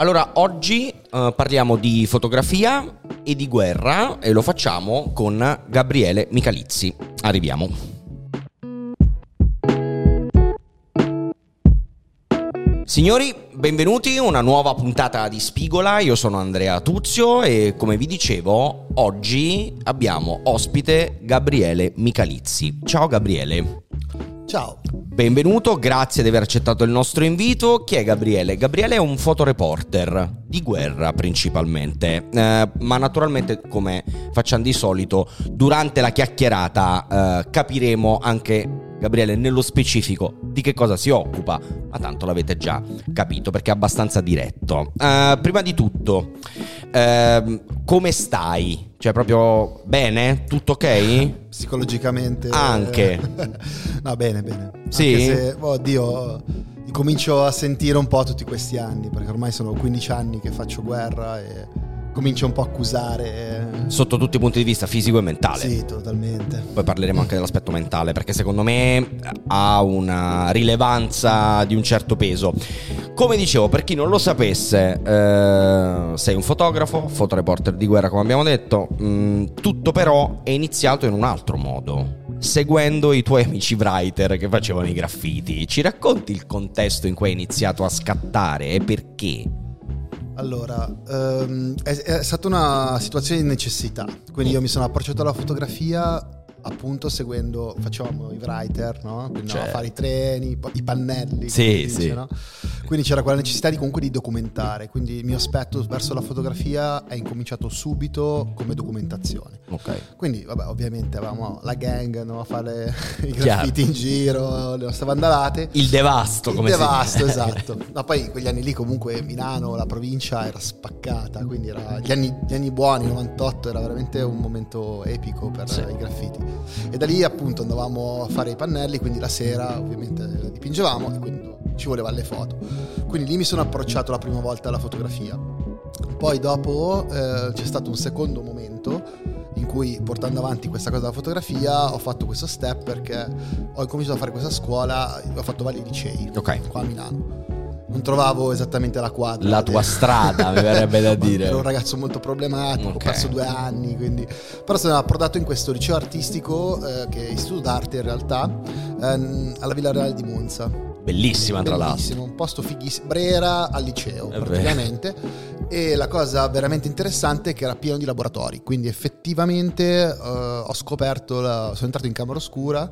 Allora, oggi eh, parliamo di fotografia e di guerra e lo facciamo con Gabriele Michalizzi. Arriviamo. Signori, benvenuti a una nuova puntata di Spigola. Io sono Andrea Tuzio e come vi dicevo, oggi abbiamo ospite Gabriele Michalizzi. Ciao Gabriele. Ciao. Benvenuto, grazie di aver accettato il nostro invito. Chi è Gabriele? Gabriele è un fotoreporter di guerra principalmente, eh, ma naturalmente come facciamo di solito, durante la chiacchierata eh, capiremo anche Gabriele nello specifico di che cosa si occupa, ma tanto l'avete già capito perché è abbastanza diretto. Uh, prima di tutto, uh, come stai? Cioè proprio bene? Tutto ok? Psicologicamente? Anche. no, bene, bene. Sì? Anche se, oddio, comincio a sentire un po' tutti questi anni, perché ormai sono 15 anni che faccio guerra e comincia un po' a accusare. Eh. Sotto tutti i punti di vista fisico e mentale. Sì, totalmente. Poi parleremo anche dell'aspetto mentale perché secondo me ha una rilevanza di un certo peso. Come dicevo, per chi non lo sapesse, eh, sei un fotografo, fotoreporter di guerra come abbiamo detto, mm, tutto però è iniziato in un altro modo seguendo i tuoi amici writer che facevano i graffiti. Ci racconti il contesto in cui hai iniziato a scattare e perché? Allora, um, è, è, stata una situazione di necessità, quindi io mi sono approcciato alla fotografia appunto seguendo, facevamo i writer, no? Quindi cioè. a fare i treni, i pannelli. Sì, dice, sì. No? Quindi c'era quella necessità di comunque di documentare, quindi il mio aspetto verso la fotografia è incominciato subito come documentazione. Ok. Quindi, vabbè, ovviamente avevamo la gang no? a fare i graffiti in giro, le nostre vandalate. Il devasto, il come devasto, si dice. esatto. Ma poi quegli anni lì comunque Milano, la provincia era spaccata, quindi era, gli, anni, gli anni buoni, 98, era veramente un momento epico per sì. i graffiti. E da lì appunto andavamo a fare i pannelli, quindi la sera ovviamente la dipingevamo e quindi ci voleva le foto. Quindi lì mi sono approcciato la prima volta alla fotografia. Poi dopo eh, c'è stato un secondo momento in cui portando avanti questa cosa della fotografia ho fatto questo step perché ho cominciato a fare questa scuola, ho fatto vari licei okay. qua a Milano non trovavo esattamente la quadra. La tua strada, mi verrebbe da dire. Ero un ragazzo molto problematico, okay. ho perso due anni, quindi... Però sono approdato in questo liceo artistico, eh, che è istituto d'arte in realtà, ehm, alla Villa Reale di Monza. Bellissima tra l'altro. Bellissimo, un posto fighissimo. Brera al liceo, è praticamente. Vero. E la cosa veramente interessante è che era pieno di laboratori, quindi effettivamente eh, ho scoperto, la... sono entrato in camera oscura,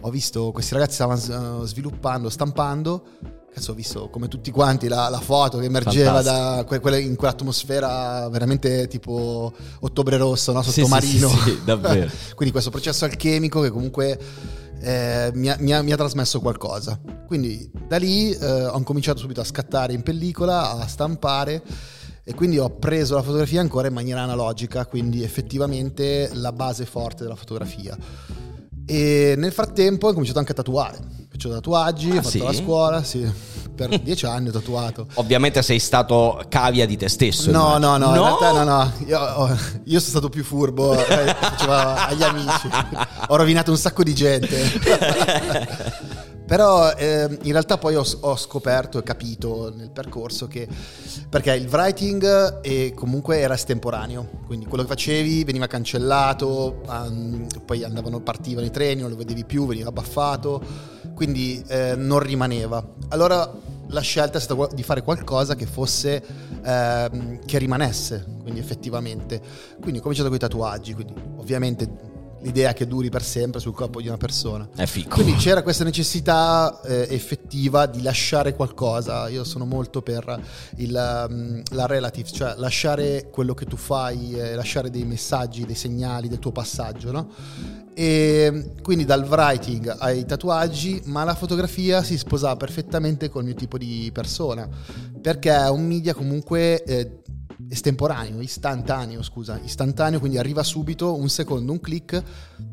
ho visto questi ragazzi stavano sviluppando, stampando Cazzo, ho visto come tutti quanti la, la foto che emergeva da que, in quell'atmosfera veramente tipo ottobre rosso, no? sottomarino. Sì, sì, sì, davvero. Quindi questo processo alchemico che comunque eh, mi, ha, mi, ha, mi, ha, trasmesso qualcosa. Quindi da lì eh, ho cominciato subito a scattare in pellicola, a stampare e quindi ho preso la fotografia ancora in maniera analogica, quindi effettivamente la base forte della fotografia. E nel frattempo ho cominciato anche a tatuare. Faccio tatuaggi, ah, ho fatto sì? la scuola, sì. Per dieci anni ho tatuato. Ovviamente sei stato cavia di te stesso. No, no, no, no, in realtà no, no. Io, io sono stato più furbo, eh, facevo agli amici. Ho rovinato un sacco di gente. Però eh, in realtà poi ho, ho, scoperto e capito nel percorso che perché il writing è, comunque era estemporaneo, quindi quello che facevi veniva cancellato, um, poi andavano, partivano i treni, non lo vedevi più, veniva baffato, quindi eh, non rimaneva. Allora la scelta è stata di fare qualcosa che fosse eh, che rimanesse, quindi effettivamente. Quindi ho cominciato con i tatuaggi, quindi ovviamente l'idea che duri per sempre sul corpo di una persona. È fico. Quindi c'era questa necessità eh, effettiva di lasciare qualcosa. Io sono molto per il, um, la relative, cioè lasciare quello che tu fai, eh, lasciare dei messaggi, dei segnali del tuo passaggio, no? E quindi dal writing ai tatuaggi, ma la fotografia si sposava perfettamente col mio tipo di persona, perché è un media comunque eh, estemporaneo, istantaneo, scusa, istantaneo, quindi arriva subito, un secondo, un click,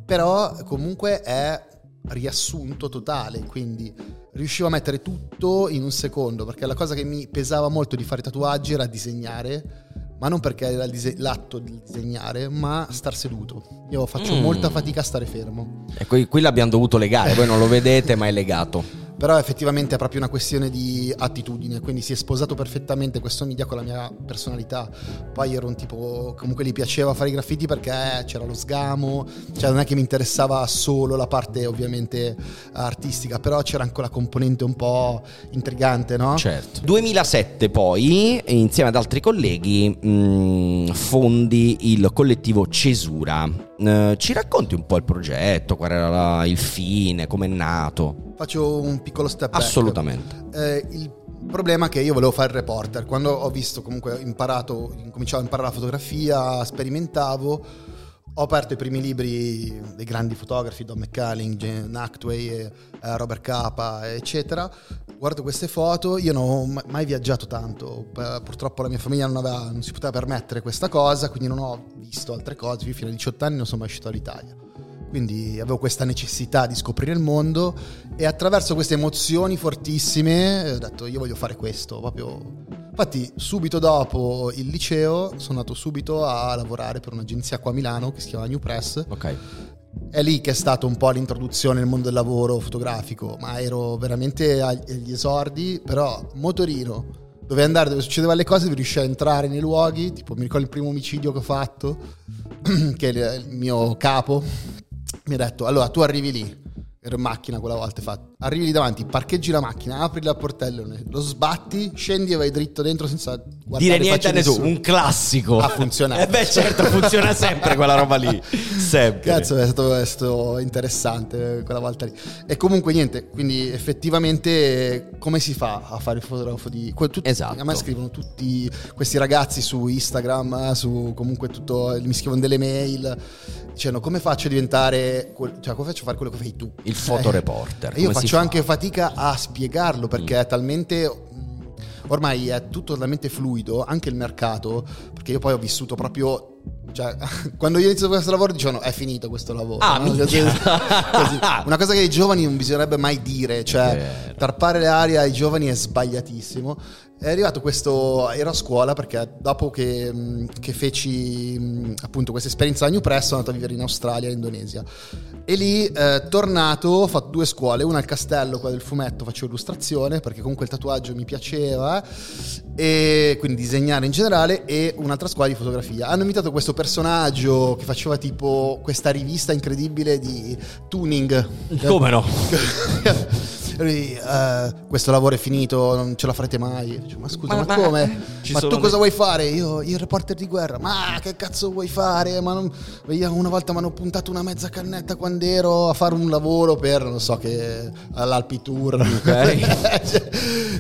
però comunque è riassunto totale, quindi riuscivo a mettere tutto in un secondo, perché la cosa che mi pesava molto di fare tatuaggi era disegnare, ma non perché era dise- l'atto di disegnare, ma star seduto. Io faccio mm. molta fatica a stare fermo. E qui, qui l'abbiamo dovuto legare, voi non lo vedete, ma è legato. Però effettivamente è proprio una questione di attitudine, quindi si è sposato perfettamente questo media con la mia personalità. Poi ero un tipo, comunque gli piaceva fare i graffiti perché c'era lo sgamo, cioè non è che mi interessava solo la parte ovviamente artistica, però c'era anche la componente un po' intrigante, no? Certo. 2007 poi, insieme ad altri colleghi, mh, fondi il collettivo Cesura. Eh, ci racconti un po' il progetto, qual era la, il fine, come è nato? Faccio un piccolo step back. Assolutamente. Eh, il problema è che io volevo fare il reporter. Quando ho visto, comunque, ho imparato, incominciavo a imparare la fotografia, sperimentavo, ho aperto i primi libri dei grandi fotografi, Don McCalling, Jane Actway, eh, Robert Capa, eccetera. Guardo queste foto, io non ho mai viaggiato tanto, purtroppo la mia famiglia non, aveva, non si poteva permettere questa cosa, quindi non ho visto altre cose, io fino a 18 anni non sono mai uscito dall'Italia quindi avevo questa necessità di scoprire il mondo e attraverso queste emozioni fortissime ho detto io voglio fare questo proprio infatti subito dopo il liceo sono andato subito a lavorare per un'agenzia qua a Milano che si chiama New Press ok è lì che è stata un po' l'introduzione nel mondo del lavoro fotografico, ma ero veramente agli esordi, però motorino, dove andare, dove succedevano le cose, devi riuscire a entrare nei luoghi, tipo mi ricordo il primo omicidio che ho fatto, che il mio capo mi ha detto, allora tu arrivi lì, ero in macchina quella volta, fatto. Arrivi davanti, parcheggi la macchina, apri la portellone, lo sbatti, scendi e vai dritto dentro senza guardare Dire niente a nessuno, un classico. Ha funzionato. Eh beh certo, funziona sempre quella roba lì, sempre. Cazzo, è stato, è stato interessante quella volta lì. E comunque niente, quindi effettivamente come si fa a fare il fotografo di... Tutti, esatto. A me scrivono tutti questi ragazzi su Instagram, su comunque tutto, mi scrivono delle mail, dicendo come faccio a diventare, cioè come faccio a fare quello che fai tu? Il fotoreporter. Eh, io faccio anche fatica a spiegarlo perché mm. è talmente ormai è tutto talmente fluido, anche il mercato, perché io poi ho vissuto proprio cioè, quando io inizio questo lavoro dicevano è finito questo lavoro. Ah, no? così, Una cosa che ai giovani non bisognerebbe mai dire, cioè tarpare le arie ai giovani è sbagliatissimo. È arrivato questo, ero a scuola perché dopo che, che feci appunto questa esperienza a New Press sono andato a vivere in Australia e in Indonesia. E lì, eh, tornato, ho fatto due scuole, una al castello, quella del fumetto, facevo illustrazione perché comunque il tatuaggio mi piaceva, e quindi disegnare in generale, e un'altra scuola di fotografia. Hanno invitato questo personaggio che faceva tipo questa rivista incredibile di tuning. Come no? lui, uh, questo lavoro è finito, non ce la farete mai. Dice, ma scusa, ma, ma come? Eh, ma tu cosa dei... vuoi fare? Io, il reporter di guerra. Ma che cazzo vuoi fare? Ma non... Una volta mi hanno puntato una mezza cannetta quando ero a fare un lavoro per, non so che, all'Alpi Tour. Okay. Cioè,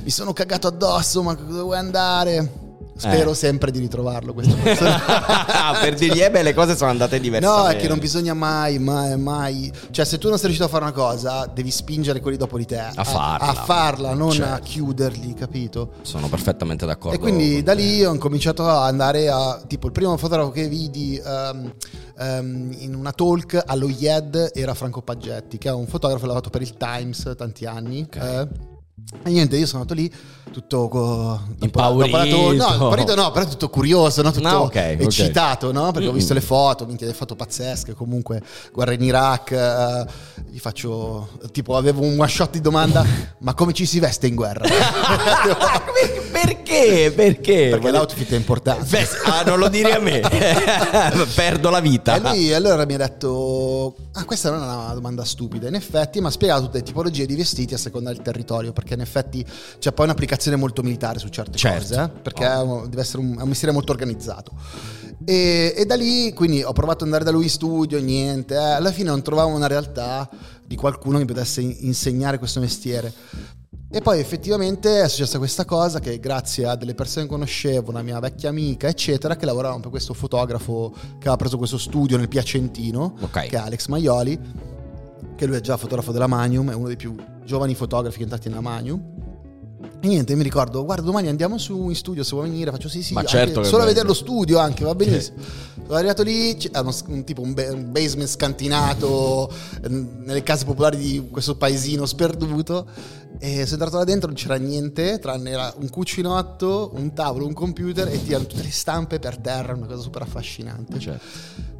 mi sono cagato addosso, ma dove vuoi andare? Spero eh. sempre di ritrovarlo questo per dirgli eh beh le cose sono andate diversamente. No è che non bisogna mai mai mai. Cioè se tu non sei riuscito a fare una cosa devi spingere quelli dopo di te. A, a farla. A farla non certo. a chiuderli capito? Sono perfettamente d'accordo e quindi da lì ho incominciato ad andare a tipo il primo fotografo che vidi um, um, in una talk allo IED era Franco Paggetti che è un fotografo lavorato per il Times tanti anni okay. eh, e niente, io sono andato lì tutto co- impaurito. Dopo no, impaurito no, però tutto curioso, no? tutto no, okay, eccitato, okay. no? Perché ho visto le foto, minchia, le foto pazzesche, comunque guerra in Iraq, eh, gli faccio tipo avevo un one shot di domanda, ma come ci si veste in guerra? Perché? Perché? Perché l'outfit è importante. Beh, ah, non lo dire a me. Perdo la vita. E lui allora mi ha detto: Ah, questa non è una domanda stupida. In effetti mi ha spiegato tutte le tipologie di vestiti a seconda del territorio. Perché in effetti c'è poi un'applicazione molto militare su certe certo. cose. Eh? Perché oh. deve essere un, un mestiere molto organizzato. E, e, da lì, quindi ho provato ad andare da lui in studio, niente. Eh. Alla fine non trovavo una realtà di qualcuno che mi potesse insegnare questo mestiere. E poi effettivamente è successa questa cosa che grazie a delle persone che conoscevo, una mia vecchia amica, eccetera, che lavoravano per questo fotografo che aveva preso questo studio nel Piacentino, okay. che è Alex Maioli, che lui è già fotografo della Magnum, è uno dei più giovani fotografi che è entrati nella Magnum. E niente, mi ricordo, guarda, domani andiamo su in studio se vuoi venire. Faccio sì, sì, Ma certo solo a vedere lo studio anche, va benissimo. Sono arrivato lì, c'era un, un tipo un, un, basement scantinato nelle case popolari di questo paesino sperduto. E sono entrato là dentro, non c'era niente, tranne un cucinotto, un tavolo, un computer e tirano tutte le stampe per terra, una cosa super affascinante. Certo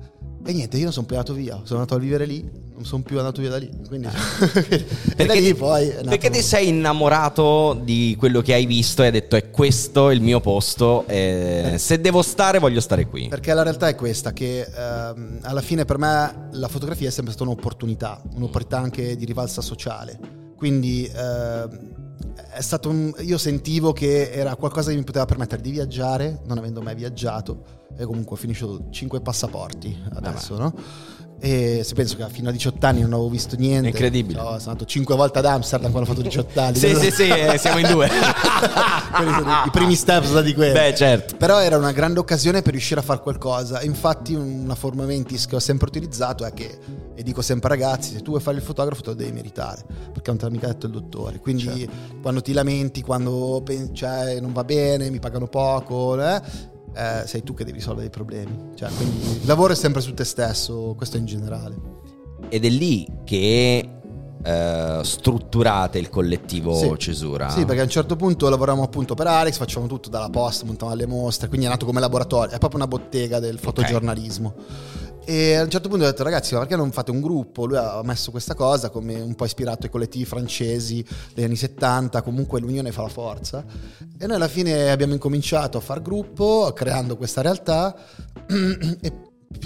E niente, io non sono più andato via, sono andato a vivere lì, non sono più andato via da lì. Quindi, perché, da lì poi perché ti sei innamorato di quello che hai visto e hai detto è questo il mio posto, eh. se devo stare voglio stare qui. Perché la realtà è questa, che ehm, alla fine per me la fotografia è sempre stata un'opportunità, un'opportunità anche di rivalsa sociale. Quindi... Ehm, è stato un, io sentivo che era qualcosa che mi poteva permettere di viaggiare, non avendo mai viaggiato, e comunque ho finito 5 passaporti adesso, no? E se penso che fino a 18 anni non avevo visto niente. Incredibile. No, sono andato 5 volte ad Amsterdam quando ho fatto 18 anni. sì, sì, sì, eh, siamo in due. I primi step sono di quelli. Beh, certo. Però era una grande occasione per riuscire a fare qualcosa. Infatti una forma mentis che ho sempre utilizzato è che, e dico sempre ragazzi, se tu vuoi fare il fotografo te lo devi meritare, perché non te l'ha mica detto il dottore. Quindi certo. quando ti lamenti, quando cioè, non va bene, mi pagano poco, eh, eh, sei tu che devi risolvere i problemi. Cioè, quindi il lavoro è sempre su te stesso, questo in generale. Ed è lì che Uh, strutturate il collettivo sì. Cesura. Sì, perché a un certo punto lavoriamo appunto per Alex, facciamo tutto dalla posta, montiamo le mostre, quindi è nato come laboratorio, è proprio una bottega del fotogiornalismo. Okay. E a un certo punto ho detto, ragazzi, ma perché non fate un gruppo? Lui ha messo questa cosa come un po' ispirato ai collettivi francesi degli anni 70, comunque l'unione fa la forza. E noi alla fine abbiamo incominciato a far gruppo, creando questa realtà e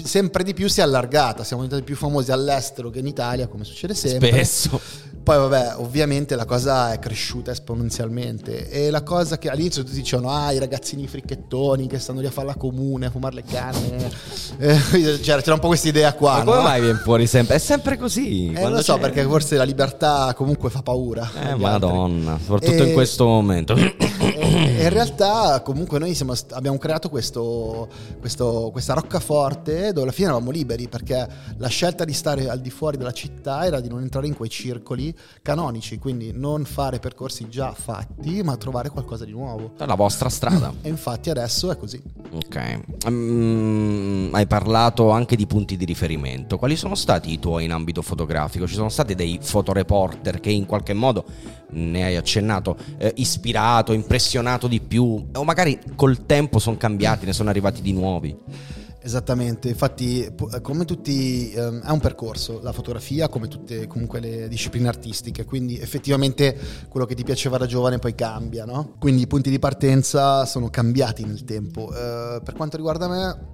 sempre di più si è allargata, siamo diventati più famosi all'estero che in Italia, come succede sempre. Spesso. Poi vabbè, ovviamente la cosa è cresciuta esponenzialmente e la cosa che all'inizio tutti dicevano ah i ragazzini fricchettoni che stanno lì a fare la comune, a fumare le canne, eh, c'era, c'era, un po' questa idea qua. Ma come no? mai viene fuori sempre? È sempre così. Eh, non lo so c'è... perché forse la libertà comunque fa paura. Eh madonna, altri. soprattutto e... in questo momento. E, in realtà comunque noi siamo, abbiamo creato questo, questo, questa roccaforte dove alla fine eravamo liberi perché la scelta di stare al di fuori della città era di non entrare in quei circoli canonici, quindi non fare percorsi già fatti, ma trovare qualcosa di nuovo. È la vostra strada. E infatti adesso è così. Ok. Um, hai parlato anche di punti di riferimento. Quali sono stati i tuoi in ambito fotografico? Ci sono stati dei fotoreporter che in qualche modo, ne hai accennato, eh, ispirato, impressionato di più? O magari col tempo sono cambiati, ne sono arrivati di nuovi? Esattamente, infatti come tutti ehm, è un percorso, la fotografia come tutte comunque le discipline artistiche, quindi effettivamente quello che ti piaceva da giovane poi cambia, no? Quindi i punti di partenza sono cambiati nel tempo. Eh, per quanto riguarda me,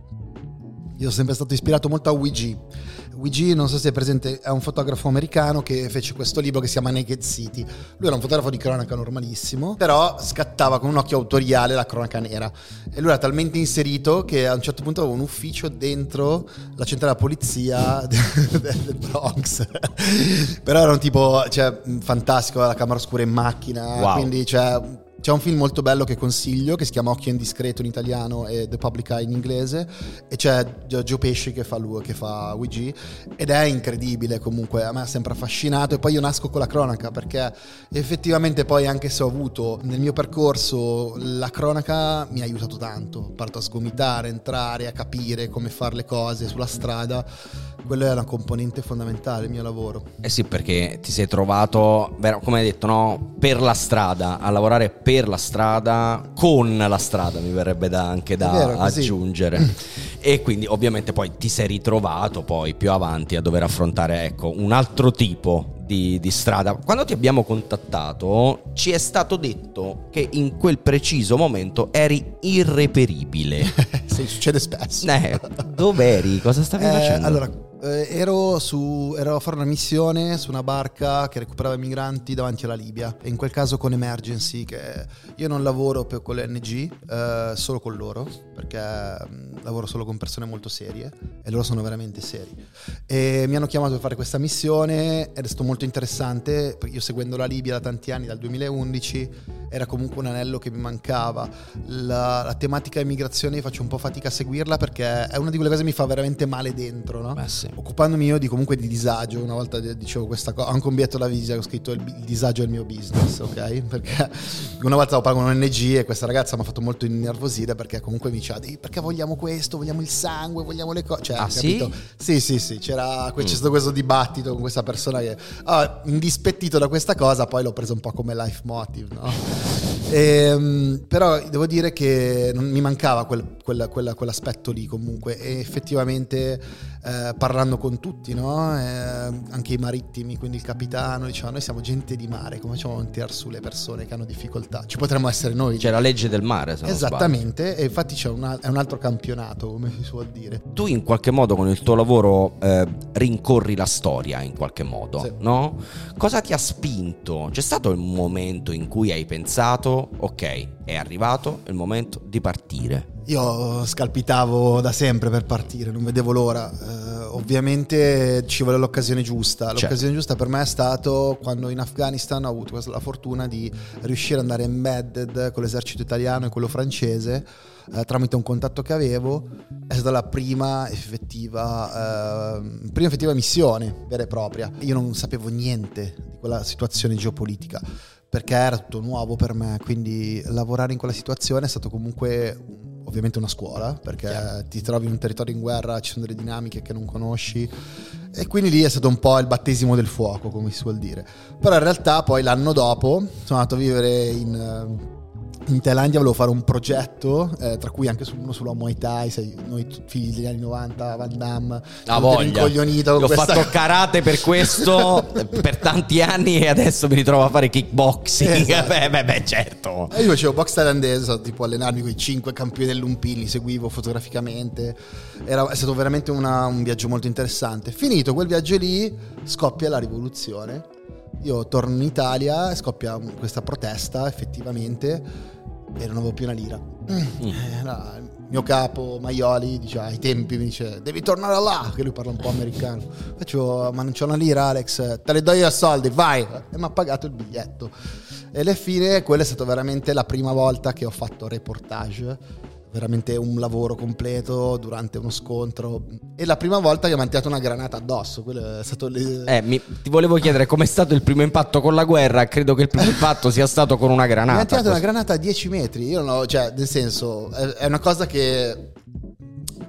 io sono sempre stato ispirato molto a WG WG, non so se è presente, è un fotografo americano che fece questo libro che si chiama Naked City. Lui era un fotografo di cronaca normalissimo, però scattava con un occhio autoriale la cronaca nera. E lui era talmente inserito che a un certo punto aveva un ufficio dentro la centrale della polizia del Bronx. però era un tipo, cioè, fantastico, la camera oscura in macchina, wow. quindi, cioè c'è un film molto bello che consiglio che si chiama Occhio Indiscreto in italiano e The Public Eye in inglese e c'è Joe Pesci che fa, lui, che fa WG ed è incredibile comunque, a me ha sempre affascinato e poi io nasco con la cronaca perché effettivamente poi anche se ho avuto nel mio percorso la cronaca mi ha aiutato tanto, parto a sgomitare, entrare, a capire come fare le cose sulla strada quella è una componente fondamentale del mio lavoro. Eh sì, perché ti sei trovato, come hai detto, no? per la strada, a lavorare per la strada, con la strada, mi verrebbe da, anche da vero, aggiungere. e quindi ovviamente poi ti sei ritrovato poi più avanti a dover affrontare ecco, un altro tipo di, di, strada. Quando ti abbiamo contattato ci è stato detto che in quel preciso momento eri irreperibile. sì, succede spesso. Eh, dov'eri? Cosa stavi eh, facendo? Allora, eh, ero, su, ero, a fare una missione su una barca che recuperava i migranti davanti alla Libia, e in quel caso con Emergency, che io non lavoro per, con l'NG, eh, solo con loro, perché mh, mm, lavoro solo con persone molto serie e loro sono veramente seri. E mi hanno chiamato per fare questa missione ed è stato molto interessante, io seguendo la Libia da tanti anni, dal 2011, era comunque un anello che mi mancava. La, la tematica immigrazione faccio un po' fatica a seguirla perché è una di quelle cose che mi fa veramente male dentro, no? Beh, sì. Occupandomi io di comunque di disagio, una volta dicevo questa cosa, ho anche un biglietto da visita, ho scritto il, il disagio è il mio business, ok? Perché una volta stavo pagando un ONG e questa ragazza mi ha fatto molto innervosire perché comunque mi diceva perché vogliamo questo, vogliamo il sangue, vogliamo le cose. Cioè, ah, capito? Sì? sì, sì, sì, c'era, c'è stato questo dibattito con questa persona che, ah, indispettito da questa cosa, poi l'ho preso un po' come life motive, no? Ehm, però devo dire che non, mi mancava quel, quella, quella, quell'aspetto lì comunque e effettivamente eh, parlando con tutti, no? eh, anche i marittimi, quindi il capitano, diceva noi siamo gente di mare, come facciamo a tirare su le persone che hanno difficoltà? Ci potremmo essere noi. C'è la legge del mare, se Esattamente, e infatti c'è una, è un altro campionato, come si suol dire. Tu in qualche modo con il tuo lavoro eh, rincorri la storia, in qualche modo, sì. no? Cosa ti ha spinto? C'è stato il momento in cui hai pensato, ok, è arrivato il momento di partire? Io scalpitavo da sempre per partire, non vedevo l'ora. Eh, ovviamente ci vuole l'occasione giusta. L'occasione certo. giusta per me è stato quando in Afghanistan ho avuto la fortuna di riuscire ad andare embedded con l'esercito italiano e quello francese eh, tramite un contatto che avevo. È stata la prima effettiva, eh, prima effettiva missione vera e propria. Io non sapevo niente di quella situazione geopolitica perché era tutto nuovo per me, quindi lavorare in quella situazione è stato comunque ovviamente una scuola, perché yeah. ti trovi in un territorio in guerra, ci sono delle dinamiche che non conosci e quindi lì è stato un po' il battesimo del fuoco, come si suol dire. Però in realtà poi l'anno dopo sono andato a vivere in in Thailandia volevo fare un progetto, eh, tra cui anche uno sulla Muay Thai, sai, noi figli degli anni 90, Van Damme, ah, incoglionito. Ho questa... fatto karate per questo per tanti anni e adesso mi ritrovo a fare kickboxing. Esatto. beh, beh, beh, certo. E io facevo box thailandese, tipo allenarmi con i cinque campioni del Lumpini, seguivo fotograficamente. Era, è stato veramente una, un viaggio molto interessante. Finito quel viaggio lì, scoppia la rivoluzione. Io torno in Italia e scoppia questa protesta effettivamente e non avevo più una lira. Mm. Eh, no, il mio capo Maioli dice ai tempi mi dice devi tornare là che lui parla un po' americano faccio ma non c'ho una lira Alex te le do io a soldi vai e mi ha pagato il biglietto e alla fine quella è stata veramente la prima volta che ho fatto reportage veramente un lavoro completo durante uno scontro. E la prima volta che mi hanno tirato una granata addosso. Quello è stato le... eh, mi, ti volevo chiedere com'è stato il primo impatto con la guerra. Credo che il primo impatto sia stato con una granata. Mi hanno tirato una granata a 10 metri. Io non ho, cioè, nel senso, è, è una cosa che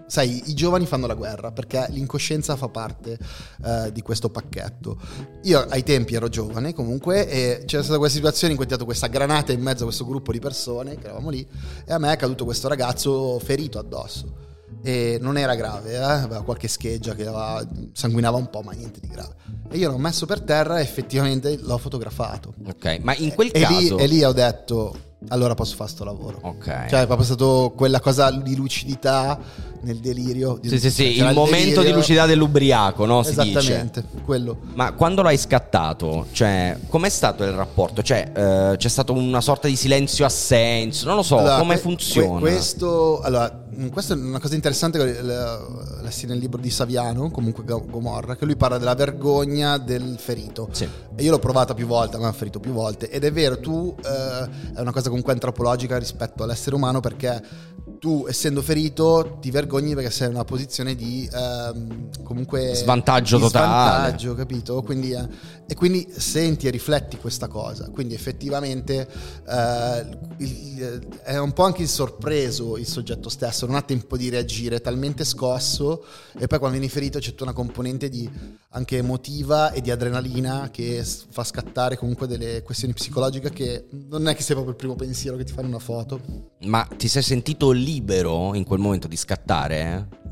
sai, i giovani fanno la guerra perché l'incoscienza fa parte uh, di questo pacchetto. Io ai tempi ero giovane comunque e c'era stata questa situazione in cui ho tirato questa granata in mezzo a questo gruppo di persone che eravamo lì e a me è caduto questo ragazzo ferito addosso. E non era grave, eh? aveva qualche scheggia che aveva, sanguinava un po', ma niente di grave. E io l'ho messo per terra e effettivamente l'ho fotografato. Ok, ma in quel e, caso. E lì, e lì ho detto: allora posso fare sto lavoro. Ok. Cioè, è proprio stato quella cosa di lucidità nel delirio. Di sì, sì, sì, il, il momento delirio. di lucidità dell'ubriaco, no? Si Esattamente, dice. quello. Ma quando l'hai scattato, cioè, com'è stato il rapporto? Cioè, eh, c'è stato una sorta di silenzio assenso, non lo so, allora, come que- funziona? questo, allora, questa è una cosa interessante che lessi nel libro di Saviano, comunque Gomorra, che lui parla della vergogna del ferito. Sì. E io l'ho provata più volte, mi ha ferito più volte. Ed è vero, tu eh, è una cosa comunque antropologica rispetto all'essere umano perché tu essendo ferito ti vergogni perché sei in una posizione di ehm, comunque svantaggio di totale. svantaggio capito? Quindi, eh, e quindi senti e rifletti questa cosa. Quindi effettivamente eh, il, è un po' anche il sorpreso il soggetto stesso non ha tempo di reagire è talmente scosso e poi quando vieni ferito c'è tutta una componente di, anche emotiva e di adrenalina che fa scattare comunque delle questioni psicologiche che non è che sia proprio il primo pensiero che ti fanno una foto. Ma ti sei sentito libero in quel momento di scattare? Eh?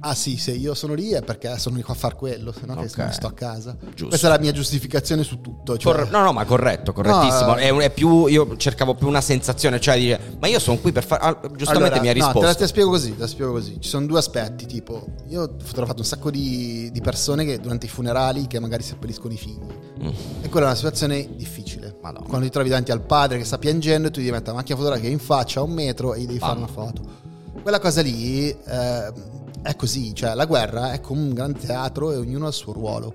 Ah sì, se io sono lì è perché sono lì a far quello, se no okay. che sto a casa. Giusto. Questa è la mia giustificazione su tutto. Cioè... Corre- no, no, ma corretto, correttissimo. No, è, è, più, io cercavo più una sensazione, cioè dire, ma io sono qui per fare... Ah, giustamente allora, mi ha risposto. No, te la, te la spiego così, te la spiego così. Ci sono due aspetti, tipo, io ho fotografato un sacco di, di persone che durante i funerali che magari seppelliscono i figli. Mm. E quella è una situazione difficile. Madonna. Quando ti trovi davanti al padre che sta piangendo e tu devi mettere la macchina fotografica in faccia a un metro e gli devi fare una foto. Quella cosa lì... Eh, è così, cioè la guerra è come un grande teatro e ognuno ha il suo ruolo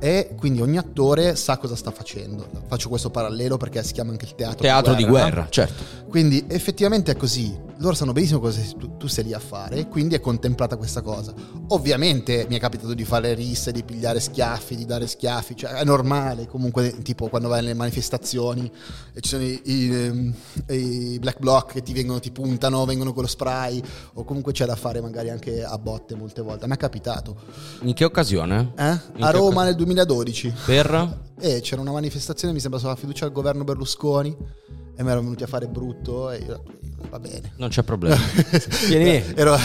e quindi ogni attore sa cosa sta facendo. Faccio questo parallelo perché si chiama anche il teatro. Teatro di guerra, di guerra certo. Quindi effettivamente è così. Loro sanno benissimo cosa tu, tu, sei lì a fare, quindi è contemplata questa cosa. Ovviamente mi è capitato di fare risse, di pigliare schiaffi, di dare schiaffi, cioè è normale. Comunque, tipo quando vai nelle manifestazioni e ci sono i, i, ehm, i black bloc che ti vengono, ti puntano, vengono con lo spray, o comunque c'è da fare magari anche a botte molte volte. Me è capitato. In che occasione? Eh? a Roma occasione? nel 2012. Per? E c'era una manifestazione, mi sembra sulla fiducia al governo Berlusconi. E mi erano venuti a fare brutto e io va bene. Non c'è problema. Vieni, vieni. ero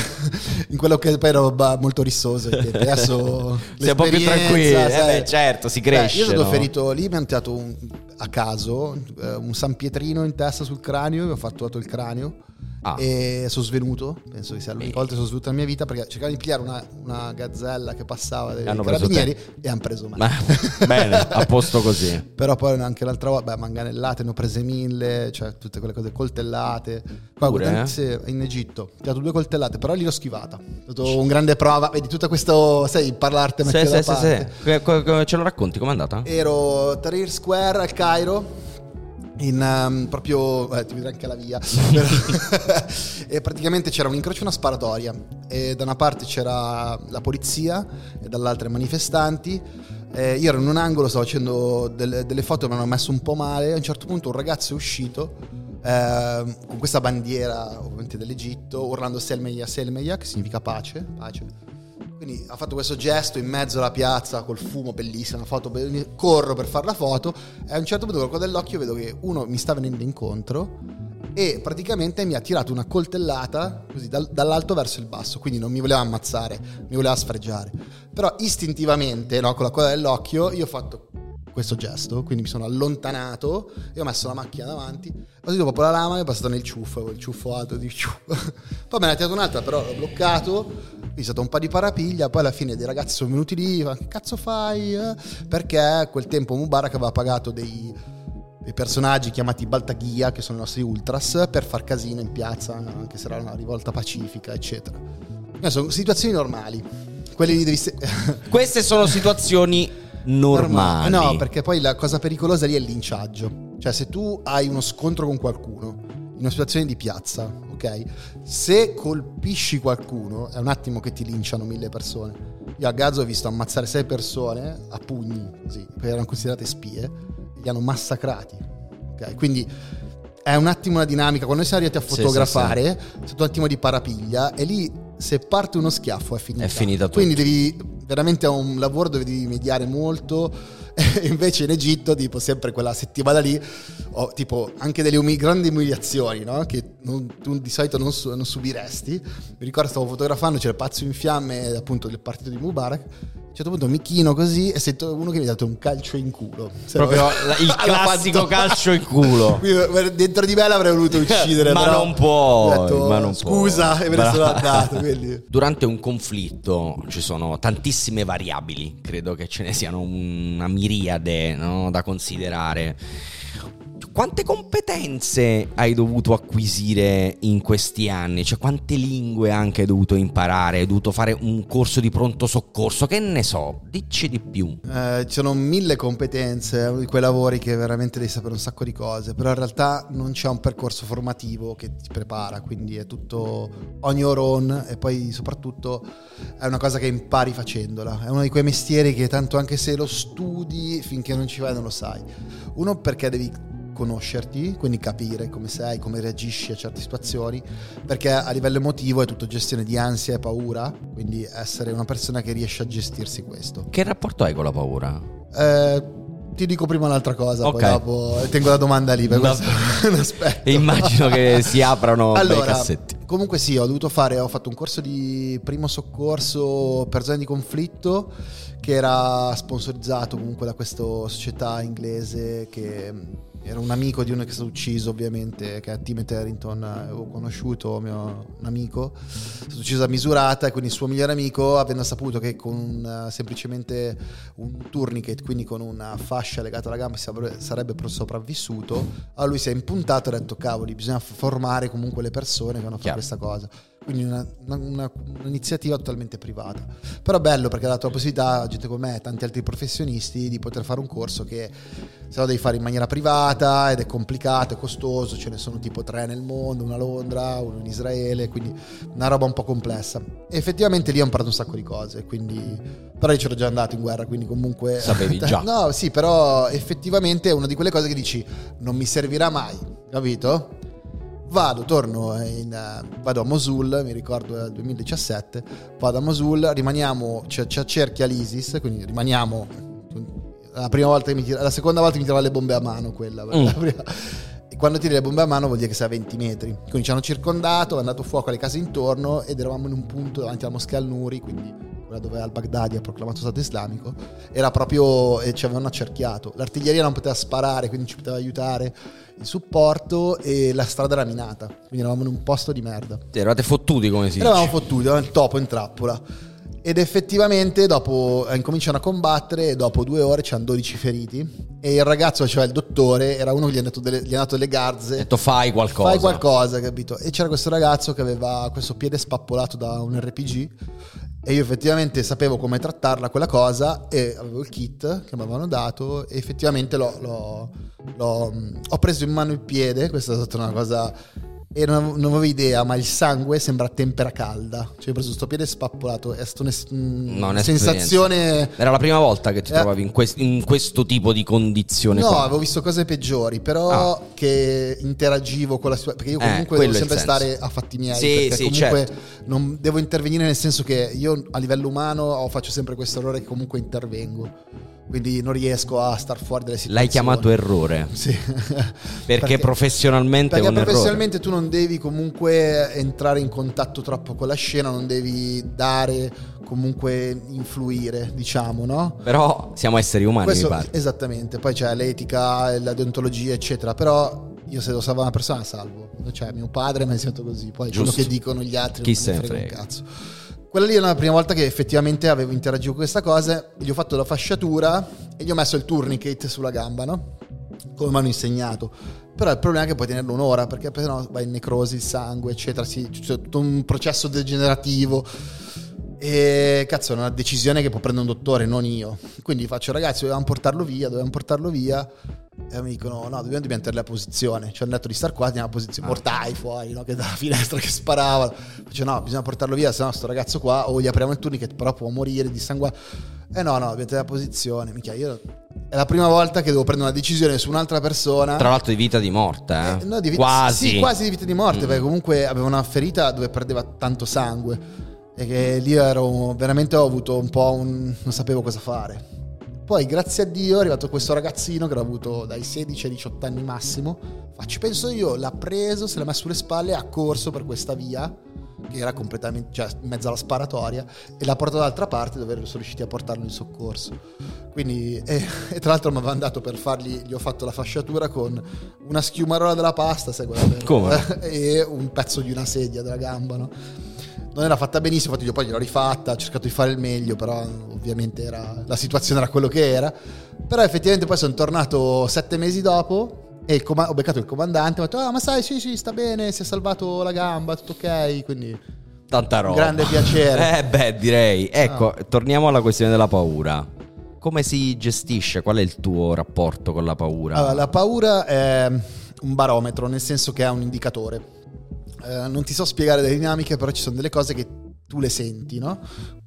in quello che poi ero ba- molto rissoso. Adesso Sei un po' più tranquillo. Eh beh, certo, si Beh, cresce. io sono no? ferito lì, mi hanno tirato un- a caso eh, un San Pietrino in testa sul cranio, mi ho fattuato il cranio Ah. e sono svenuto. Penso che sia l'unica Beh. volta che sono svenuto nella mia vita perché cercavano di pigliare una, una gazzella che passava dai Hanno carabinieri e hanno preso me. Bene, a posto così. Però poi anche l'altra volta, beh, manganellate, ne ho prese mille, cioè tutte quelle cose, coltellate. Poi Pure, eh? sì, in Egitto, ho dato due coltellate, però lì l'ho schivata. È stato un grande prova, vedi tutto questo, sai, parlarti Sì, mettere sì, da sì, parte. sì. Que- Ce lo racconti com'è andata? Ero Tahrir Square al Cairo. In um, proprio eh, ti vedrai anche la via. E praticamente c'era un incrocio e una sparatoria. E da una parte c'era la polizia e dall'altra i manifestanti. Eh, io ero in un angolo stavo facendo delle, delle foto mi hanno messo un po' male. A un certo punto un ragazzo è uscito ehm, con questa bandiera ovviamente dell'Egitto urlando Selmeya Selmeya che significa pace pace quindi ha fatto questo gesto in mezzo alla piazza col fumo bellissima, una foto corro per fare la foto e a un certo punto col coda dell'occhio vedo che uno mi sta venendo incontro e praticamente mi ha tirato una coltellata così dal- dall'alto verso il basso, quindi non mi voleva ammazzare, mi voleva sfregiare. Però istintivamente, no, con la coda dell'occhio, io ho fatto questo gesto, quindi mi sono allontanato e ho messo la macchina davanti. Così dopo la lama mi è passato nel ciuffo, il ciuffo alto di ciuffo. Poi me ne ha tirato un'altra, però l'ho bloccato. Quindi è stato un po' di parapiglia. Poi alla fine dei ragazzi sono venuti lì, ma che cazzo fai? eh? Perché quel tempo Mubarak aveva pagato dei, dei personaggi chiamati Baltaghia, che sono i nostri ultras, per far casino in piazza, anche se era una rivolta pacifica, eccetera. Sono situazioni normali. Quelli li devi... se- Queste sono situazioni normali. No, perché poi la cosa pericolosa lì è il linciaggio. Cioè, se tu hai uno scontro con qualcuno in una situazione di piazza, ok? Se colpisci qualcuno, è un attimo che ti linciano mille persone. Io a Gaza ho visto ammazzare sei persone a pugni, così, perché erano considerate spie, li hanno massacrati. Ok? Quindi è un attimo una dinamica. Quando noi siamo arrivati a Sì, fotografare, è stato un attimo di parapiglia, e lì se parte uno schiaffo è finita. È finita tutto. Quindi devi veramente è un lavoro dove devi mediare molto. Invece in Egitto, tipo, sempre quella settimana lì, ho tipo anche delle umi- grandi umiliazioni, no? Che non- tu di solito non, su- non subiresti. Mi ricordo stavo fotografando, c'era il pazzo in fiamme appunto del partito di Mubarak. A un certo punto mi chino così e sento uno che mi ha dato un calcio in culo. Se Proprio la- il classico calcio in culo. Dentro di me l'avrei voluto uccidere. Ma non puoi, detto, ma non Scusa, puoi. e me ne sono andato. Quindi. Durante un conflitto ci sono tantissime variabili, credo che ce ne siano una miriade no, da considerare. Quante competenze hai dovuto acquisire in questi anni? Cioè, quante lingue anche hai dovuto imparare? Hai dovuto fare un corso di pronto soccorso? Che ne so, dici di più. Eh, sono mille competenze, uno di quei lavori che veramente devi sapere un sacco di cose, però in realtà non c'è un percorso formativo che ti prepara, quindi è tutto on your own e poi soprattutto è una cosa che impari facendola, è uno di quei mestieri che tanto anche se lo studi finché non ci vai non lo sai. Uno perché devi conoscerti, quindi capire come sei, come reagisci a certe situazioni, perché a livello emotivo è tutto gestione di ansia e paura, quindi essere una persona che riesce a gestirsi questo. Che rapporto hai con la paura? Eh, ti dico prima un'altra cosa, Ok. poi dopo tengo la domanda lì per aspetto. E immagino che si aprano allora, cassetti. comunque sì, ho dovuto fare, ho fatto un corso di primo soccorso per zone di conflitto che era sponsorizzato comunque da questa società inglese che era un amico di uno che è stato ucciso ovviamente, che è Timothy Harrington, eh, avevo conosciuto, mio, un amico, è stato ucciso a misurata e quindi il suo migliore amico, avendo saputo che con un, eh, semplicemente un tourniquet, quindi con una fascia legata alla gamba, sarebbe, sopravvissuto, allora lui si è impuntato e ha detto cavoli, bisogna formare comunque le persone che vanno a fare Chiaro. questa cosa. Quindi una- una- un'iniziativa totalmente privata. Però bello perché ha dato la possibilità a gente come me e tanti altri professionisti di poter fare un corso che se lo devi fare in maniera privata ed è complicato, è costoso, ce ne sono tipo tre nel mondo, una a Londra, uno in Israele, quindi una roba un po' complessa. E effettivamente lì ho imparato un sacco di cose, quindi... Però io c'ero già andato in guerra, quindi comunque... Sapevi già. No, sì, però effettivamente è una di quelle cose che dici non mi servirà mai, capito? Vado, torno in, eh, vado a Mosul, mi ricordo è il 2017, vado a Mosul, rimaniamo, ci, ci accerchia l'ISIS, quindi rimaniamo, la prima volta che mi tira, la seconda volta mi tirava le bombe a mano quella, Mm. prima- e quando tiri le bombe a mano vuol dire che sei a 20 metri. Quindi ci hanno circondato, è andato fuoco alle case intorno ed eravamo in un punto davanti alla moschea al-Nuri, quindi quella dove al-Baghdadi ha proclamato Stato islamico, era proprio e ci avevano accerchiato. L'artiglieria non poteva sparare, quindi ci poteva aiutare il supporto e la strada era minata, quindi eravamo in un posto di merda. Eravate fottuti come si Eravamo dice. fottuti, eravamo il topo in trappola. Ed effettivamente dopo eh, incominciano a combattere e dopo due ore c'hanno 12 feriti e il ragazzo, cioè il dottore, era uno che gli ha dato delle, gli ha dato delle Ha garze. detto fai qualcosa. Fai qualcosa, capito? E c'era questo ragazzo che aveva questo piede spappolato da un RPG e io effettivamente sapevo come trattarla quella cosa e avevo il kit che mi avevano dato e effettivamente l'ho, l'ho- l'ho- ho preso in mano il piede, questa è stata una cosa... E non avevo, non avevo idea, ma il sangue sembra tempera calda. Cioè, ho preso questo piede spappolato. È stata una No, un'esperienza. sensazione. Era la prima volta che ti Eh. trovavi in, quest- in questo tipo di condizione No, qua. avevo visto cose peggiori, però Ah. che interagivo con la situazione. Perché io Eh, comunque quello devo sempre stare a fatti miei. Sì, perché sì, comunque certo. non devo intervenire nel senso che io a livello umano faccio sempre questo errore che comunque intervengo. Quindi non riesco a star fuori dalle situazioni. L'hai chiamato errore. Sì. Perché, professionalmente perché è un errore. professionalmente tu non devi comunque entrare in contatto troppo con la scena, non devi dare comunque influire, diciamo, no? Però siamo esseri umani, Questo- esattamente, poi c'è l'etica, la deontologia, eccetera. Però io se devo salvare una persona, la salvo. Cioè, mio padre mi ha insegnato così. Poi quello Giusto. che dicono gli altri Chi non se ne frega un frega. cazzo. Quella lì è la prima volta che effettivamente avevo interagito con questa cosa. Gli ho fatto la fasciatura e gli ho messo il tourniquet sulla gamba, no? Come mi hanno insegnato. Però il problema è che puoi tenerlo un'ora perché no vai in necrosi, il sangue, eccetera. Sì, c'è tutto un processo degenerativo. E cazzo, è una decisione che può prendere un dottore, non io. Quindi faccio, ragazzi, dovevamo portarlo via, dovevamo portarlo via. E mi dicono, no, dobbiamo diventare la posizione. Ci hanno detto di star qua, nella posizione Ah. mortai fuori, no? Che dalla finestra che sparavano. Faccio, no, bisogna portarlo via, se no sto ragazzo qua, o gli apriamo il tourniquet, però può morire di sangue. Eh no, no, diventa la posizione. Mica, io... È la prima volta che devo prendere una decisione su un'altra persona. Tra l'altro di vita di morte, eh. Eh, no, di vita- quasi. Sì, quasi di vita di morte, Mm. perché comunque aveva una ferita dove perdeva tanto sangue. E che lì ero veramente ho avuto un po' un. non sapevo cosa fare. Poi, grazie a Dio, è arrivato questo ragazzino che l'ho avuto dai 16 ai 18 anni massimo. Faccio, penso io, l'ha preso, se l'ha messo sulle spalle, ha corso per questa via, che era completamente, cioè in mezzo alla sparatoria, e l'ha portato dall'altra parte dove sono riusciti a portarlo in soccorso. Quindi, e, e tra l'altro mi aveva dato per fargli, gli ho fatto la fasciatura con una schiumarola della pasta, quella per- Come? e un pezzo di una sedia della gamba, no? Non era fatta benissimo, infatti io poi gliel'ho rifatta, ho cercato di fare il meglio, però ovviamente era- la situazione era quello che era. Però effettivamente poi sono tornato sette mesi dopo e il coma- ho beccato il comandante, ho detto, ah ma sai, sì sì, sta bene, si è salvato la gamba, tutto ok, quindi... Tanta roba. Grande piacere. Eh beh, direi. Ecco, torniamo alla questione della paura. Come si gestisce? Qual è il tuo rapporto con la paura? Allora, la paura è un barometro, nel senso che è un indicatore. Eh, non ti so spiegare le dinamiche, però ci sono delle cose che tu le senti, no?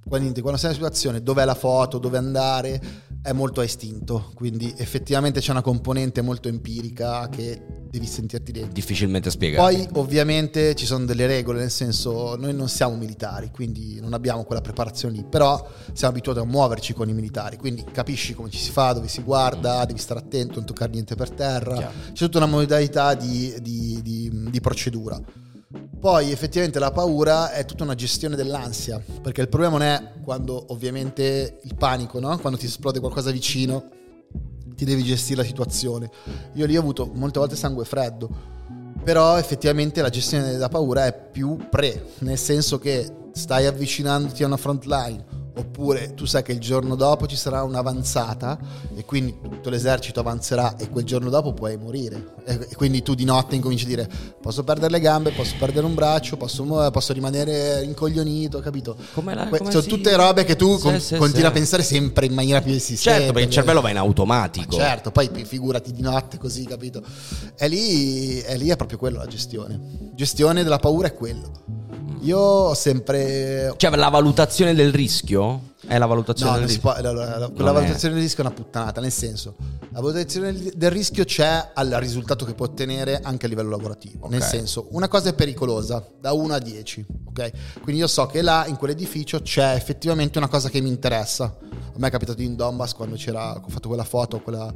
Quindi quando sei in una situazione, dov'è la foto, dove andare, è molto a istinto. Quindi effettivamente c'è una componente molto empirica che devi sentirti dentro. Difficilmente spiegare. Poi ovviamente ci sono delle regole, nel senso noi non siamo militari, quindi non abbiamo quella preparazione lì, però siamo abituati a muoverci con i militari, quindi capisci come ci si fa, dove si guarda, devi stare attento, non toccare niente per terra, Chiaro. c'è tutta una modalità di, di- di- di procedura. Poi effettivamente la paura è tutta una gestione dell'ansia, perché il problema non è quando ovviamente il panico, no? quando ti esplode qualcosa vicino, ti devi gestire la situazione. Io lì ho avuto molte volte sangue freddo, però effettivamente la gestione della paura è più pre, nel senso che stai avvicinandoti a una front line, oppure tu sai che il giorno dopo ci sarà un'avanzata e quindi tutto l'esercito avanzerà e quel giorno dopo puoi morire. E quindi tu di notte incominci a dire posso perdere le gambe, posso perdere un braccio, posso, posso rimanere incoglionito, capito? Come la- come sono si- tutte robe che tu Sì, con- sì, continui sì. a pensare sempre in maniera più esistente. Certo, perché il cervello va in automatico. Ma certo, poi figurati di notte così, capito? E lì, e lì è proprio quello la gestione. Gestione della paura è quello. Io ho sempre... Cioè, la valutazione del rischio? È la valutazione No, del rischio. allora, la- quella è. valutazione del rischio è una puttanata, nel senso, la valutazione del- rischio c'è al risultato che può ottenere anche a livello lavorativo. Nel Ok. senso, una cosa è pericolosa, da 1 a 10, ok? Quindi io so che là, in quell'edificio, c'è effettivamente una cosa che mi interessa. A me è capitato in Donbass quando c'era, ho fatto quella foto quella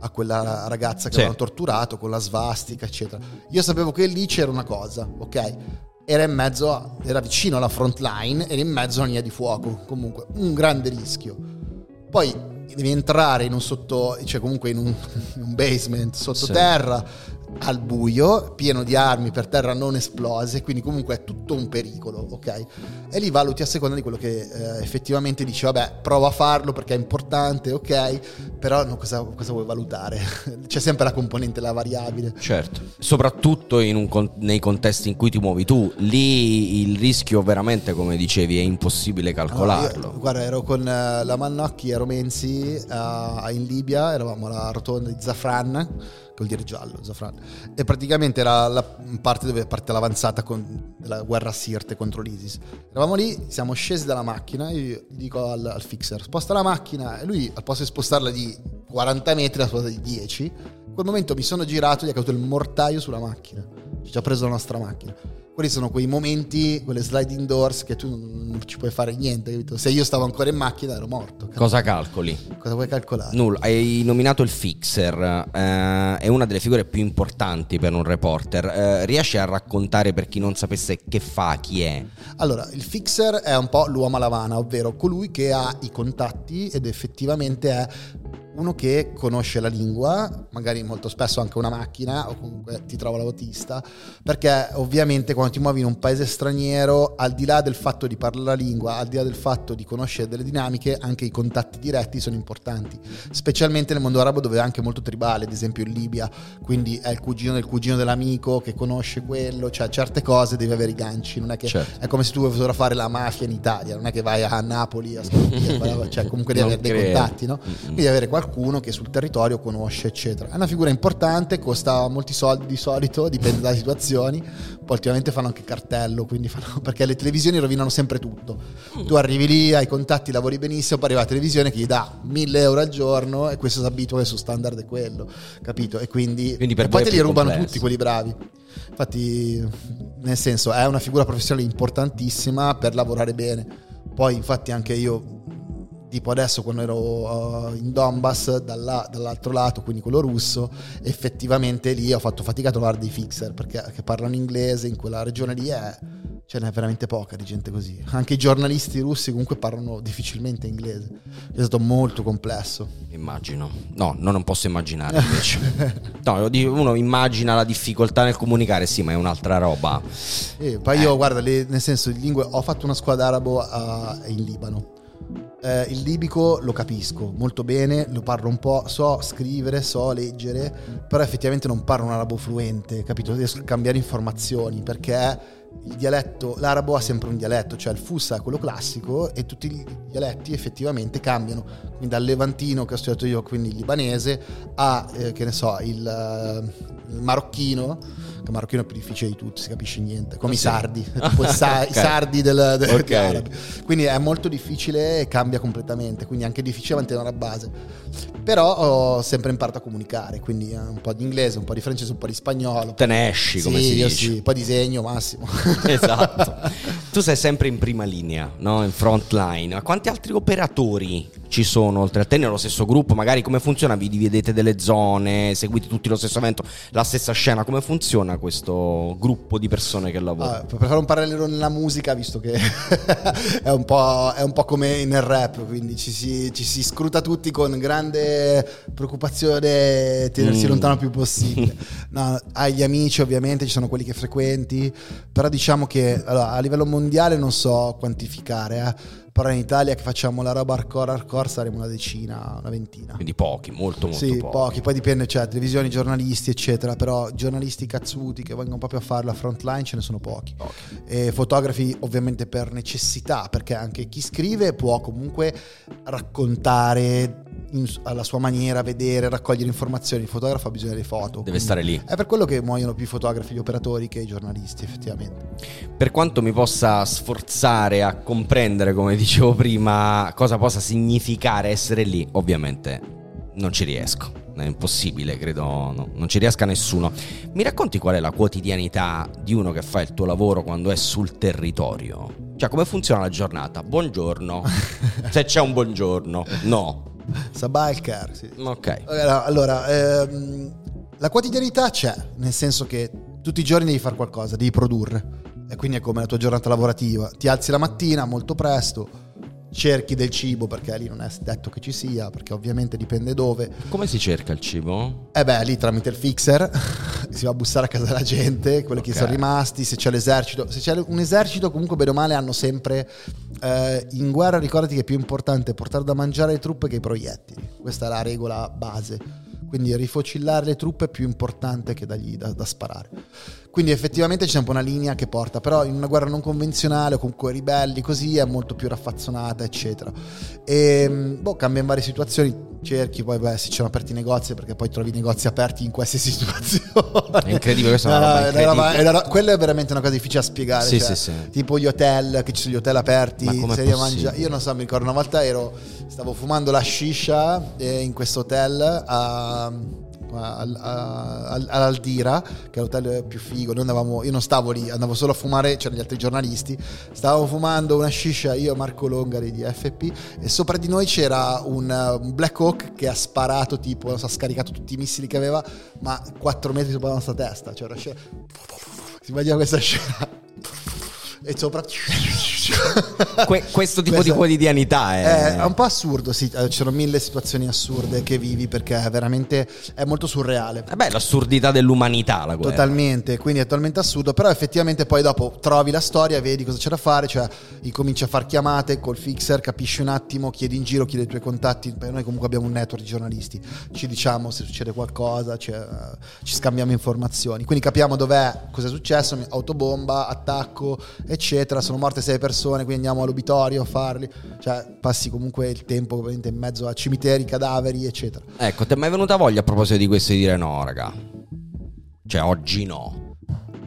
a quella ragazza che Sì. avevano torturato con la svastica, eccetera. Io sapevo che lì c'era una cosa, ok? Era in mezzo, a- era vicino alla front line, era in mezzo alla linea di fuoco. Comunque, un grande rischio. Poi devi entrare in un sotto, cioè comunque in un, in un basement sottoterra al buio, pieno di armi per terra non esplose, quindi comunque è tutto un pericolo, ok? E lì valuti a seconda di quello che eh, effettivamente dici, vabbè, prova a farlo perché è importante, ok, però no, cosa, cosa vuoi valutare? C'è sempre la componente, la variabile. Certo, soprattutto in un nei contesti in cui ti muovi tu, lì il rischio veramente, come dicevi, è impossibile calcolarlo. Allora, io- guarda, ero con eh, la Mannocchi e Romenzi eh, in Libia, eravamo alla rotonda di Zafran, che vuol dire giallo, Zafran, e praticamente era la parte dove parte l'avanzata con- della guerra Sirte contro l'ISIS. Eravamo lì, siamo scesi dalla macchina, io dico al, al fixer, sposta la macchina, e lui al posto di spostarla di 40 metri, la sposta di 10. In quel momento mi sono girato e gli ha caduto il mortaio sulla macchina, ci ha preso la nostra macchina. Quelli sono quei momenti, quelle sliding doors che tu non ci puoi fare niente, capito? Se io stavo ancora in macchina ero morto. cazzo. Cosa calcoli? Cosa vuoi calcolare? Nulla, hai nominato il fixer, eh, è una delle figure più importanti per un reporter. Eh, riesci a raccontare per chi non sapesse che fa, chi è? Allora, il fixer è un po' l'uomo alla lavana, ovvero colui che ha i contatti ed effettivamente è uno che conosce la lingua, magari molto spesso anche una macchina o comunque ti trova l'autista, perché ovviamente quando ti muovi in un paese straniero, al di là del fatto di parlare la lingua, al di là del fatto di conoscere delle dinamiche, anche i contatti diretti sono importanti, specialmente nel mondo arabo dove è anche molto tribale, ad esempio in Libia, quindi è il cugino del cugino dell'amico che conosce quello, cioè certe cose devi avere i ganci, non è che Certo. è come se tu vuoi fotografare la mafia in Italia, non è che vai a Napoli a scoprire, cioè comunque devi Non avere dei contatti, no? Quindi avere qualcuno che sul territorio conosce, eccetera. È una figura importante, costa molti soldi di solito, dipende dalle situazioni. Poi ultimamente fanno anche cartello, quindi fanno, perché le televisioni rovinano sempre tutto. Tu arrivi lì, hai contatti, lavori benissimo, poi arriva la televisione che gli dà 1000 euro al giorno e questo si abitua che il suo standard è quello, capito? E quindi, Quindi per e poi te li rubano complesso. tutti quelli bravi. Infatti, nel senso, è una figura professionale importantissima per lavorare bene. Poi, infatti, anche io, tipo adesso quando ero uh, in Donbass, dalla- dall'altro lato, quindi quello russo, effettivamente lì ho fatto fatica a trovare dei fixer perché che parlano inglese in quella regione lì è. Ce n'è veramente poca di gente così. Anche i giornalisti russi comunque parlano difficilmente inglese. È stato molto complesso. Immagino. No, no, non posso immaginare invece. No, uno immagina la difficoltà nel comunicare, sì, ma è un'altra roba. Eh, poi io, guarda, le- nel senso, di lingue, ho fatto una squadra arabo a- in Libano. Eh, il libico lo capisco molto bene, lo parlo un po', so scrivere, so leggere, però effettivamente non parlo un arabo fluente, capito? Riesco cambiare informazioni perché il dialetto, l'arabo ha sempre un dialetto, cioè il fussa è quello classico e tutti i dialetti effettivamente cambiano. Quindi dal levantino che ho studiato io, quindi il libanese, a eh, che ne so, il, eh, il marocchino, che il marocchino è più difficile di tutti, si capisce niente, come Ah, i sì? sardi, tipo i, sa- i Ok. sardi del, del- Ok. degli arabi. Quindi è molto difficile e cambia completamente, quindi è anche difficile mantenere una base. Però ho sempre imparato a comunicare, quindi eh, un po' di inglese, un po' di francese, un po' di spagnolo. Te ne esci, come sì, si dice. sì, poi disegno massimo. Esatto. Tu sei sempre in prima linea, no? in front line. Ma quanti altri operatori ci sono oltre a te nello stesso gruppo? Magari come funziona? Vi dividete delle zone, seguite tutti lo stesso evento, la stessa scena? Come funziona questo gruppo di persone che lavorano? Ah, per fare un parallelo nella musica, visto che è, un po', è un po' come nel rap, quindi ci si, ci si scruta tutti con grande preoccupazione, tenersi Mm. lontano il più possibile. No, hai gli amici ovviamente, ci sono quelli che frequenti, però diciamo che allora, a livello mondiale non so quantificare, eh, però in Italia che facciamo la roba hardcore hardcore saremo una decina, una ventina. Quindi pochi, molto molto Sì, pochi. pochi. poi dipende, cioè televisioni, giornalisti, eccetera, però giornalisti cazzuti che vengono proprio a fare la front line ce ne sono pochi. E fotografi ovviamente per necessità, perché anche chi scrive può comunque raccontare in- alla sua maniera, vedere, raccogliere informazioni, il fotografo ha bisogno delle foto. Deve stare lì. È per quello che muoiono più i fotografi, gli operatori che i giornalisti, effettivamente. Per quanto mi possa sforzare a comprendere, come dicevo prima, cosa possa significare essere lì, ovviamente non ci riesco. È impossibile, credo, no, non ci riesca nessuno. Mi racconti qual è la quotidianità di uno che fa il tuo lavoro quando è sul territorio? Cioè, come funziona la giornata? Buongiorno. Se c'è un buongiorno, no. Care, sì. Ok. Allora, allora, ehm, la quotidianità c'è, nel senso che tutti i giorni devi fare qualcosa, devi produrre. E quindi è come la tua giornata lavorativa. Ti alzi la mattina molto presto, cerchi del cibo perché lì non è detto che ci sia, perché ovviamente dipende dove. Come si cerca il cibo? E beh, lì tramite il fixer si va a bussare a casa della gente, quelli Ok. che sono rimasti, se c'è l'esercito. Se c'è un esercito comunque bene o male hanno sempre... eh, in guerra ricordati che è più importante portare da mangiare le truppe che i proiettili. Questa è la regola base. Quindi rifocillare le truppe è più importante che dargli da, da sparare. Quindi effettivamente c'è un po' una linea che porta, però in una guerra non convenzionale o comunque ribelli così è molto più raffazzonata, eccetera. E boh, cambia in varie situazioni, cerchi, poi beh, se ci sono aperti i negozi, perché poi trovi i negozi aperti in qualsiasi situazione. È incredibile, questa è una roba una roba- incredibile. è una Quello è veramente una cosa difficile da spiegare. Sì, cioè, sì, sì. Tipo gli hotel, che ci sono gli hotel aperti, Ma com'è se devi possibile? mangiare- Io non so, mi ricordo una volta ero, stavo fumando la shisha eh, in questo hotel a... a- a- a- all'Aldira che è l'hotel più figo. Noi andavamo io non stavo lì andavo solo a fumare c'erano gli altri giornalisti. Stavamo fumando una shisha io e Marco Longari di FP e sopra di noi c'era un, Black Hawk che ha sparato tipo ha scaricato tutti i missili che aveva ma 4 metri sopra la nostra testa. Cioè una scena si immagina questa scena. E sopra Que- questo tipo di Questa- quotidianità è... è, un po' assurdo, sì, eh, ci sono mille situazioni assurde che vivi perché è veramente è molto surreale. Eh beh, l'assurdità dell'umanità la guerra. Totalmente, quindi è totalmente assurdo, però effettivamente poi dopo trovi la storia, vedi cosa c'è da fare, cioè incominci a far chiamate col fixer, capisci un attimo, chiedi in giro, chiedi i tuoi contatti, Beh, noi comunque abbiamo un network di giornalisti, ci diciamo se succede qualcosa, cioè, eh, ci scambiamo informazioni, quindi capiamo dov'è, cosa è successo, autobomba, attacco, eccetera, sono morte sei persone, quindi andiamo all'obitorio a farli, cioè passi comunque il tempo ovviamente in mezzo a cimiteri, cadaveri, eccetera. Ecco, ti è mai venuta voglia a proposito di questo di dire no, raga? Cioè, oggi no.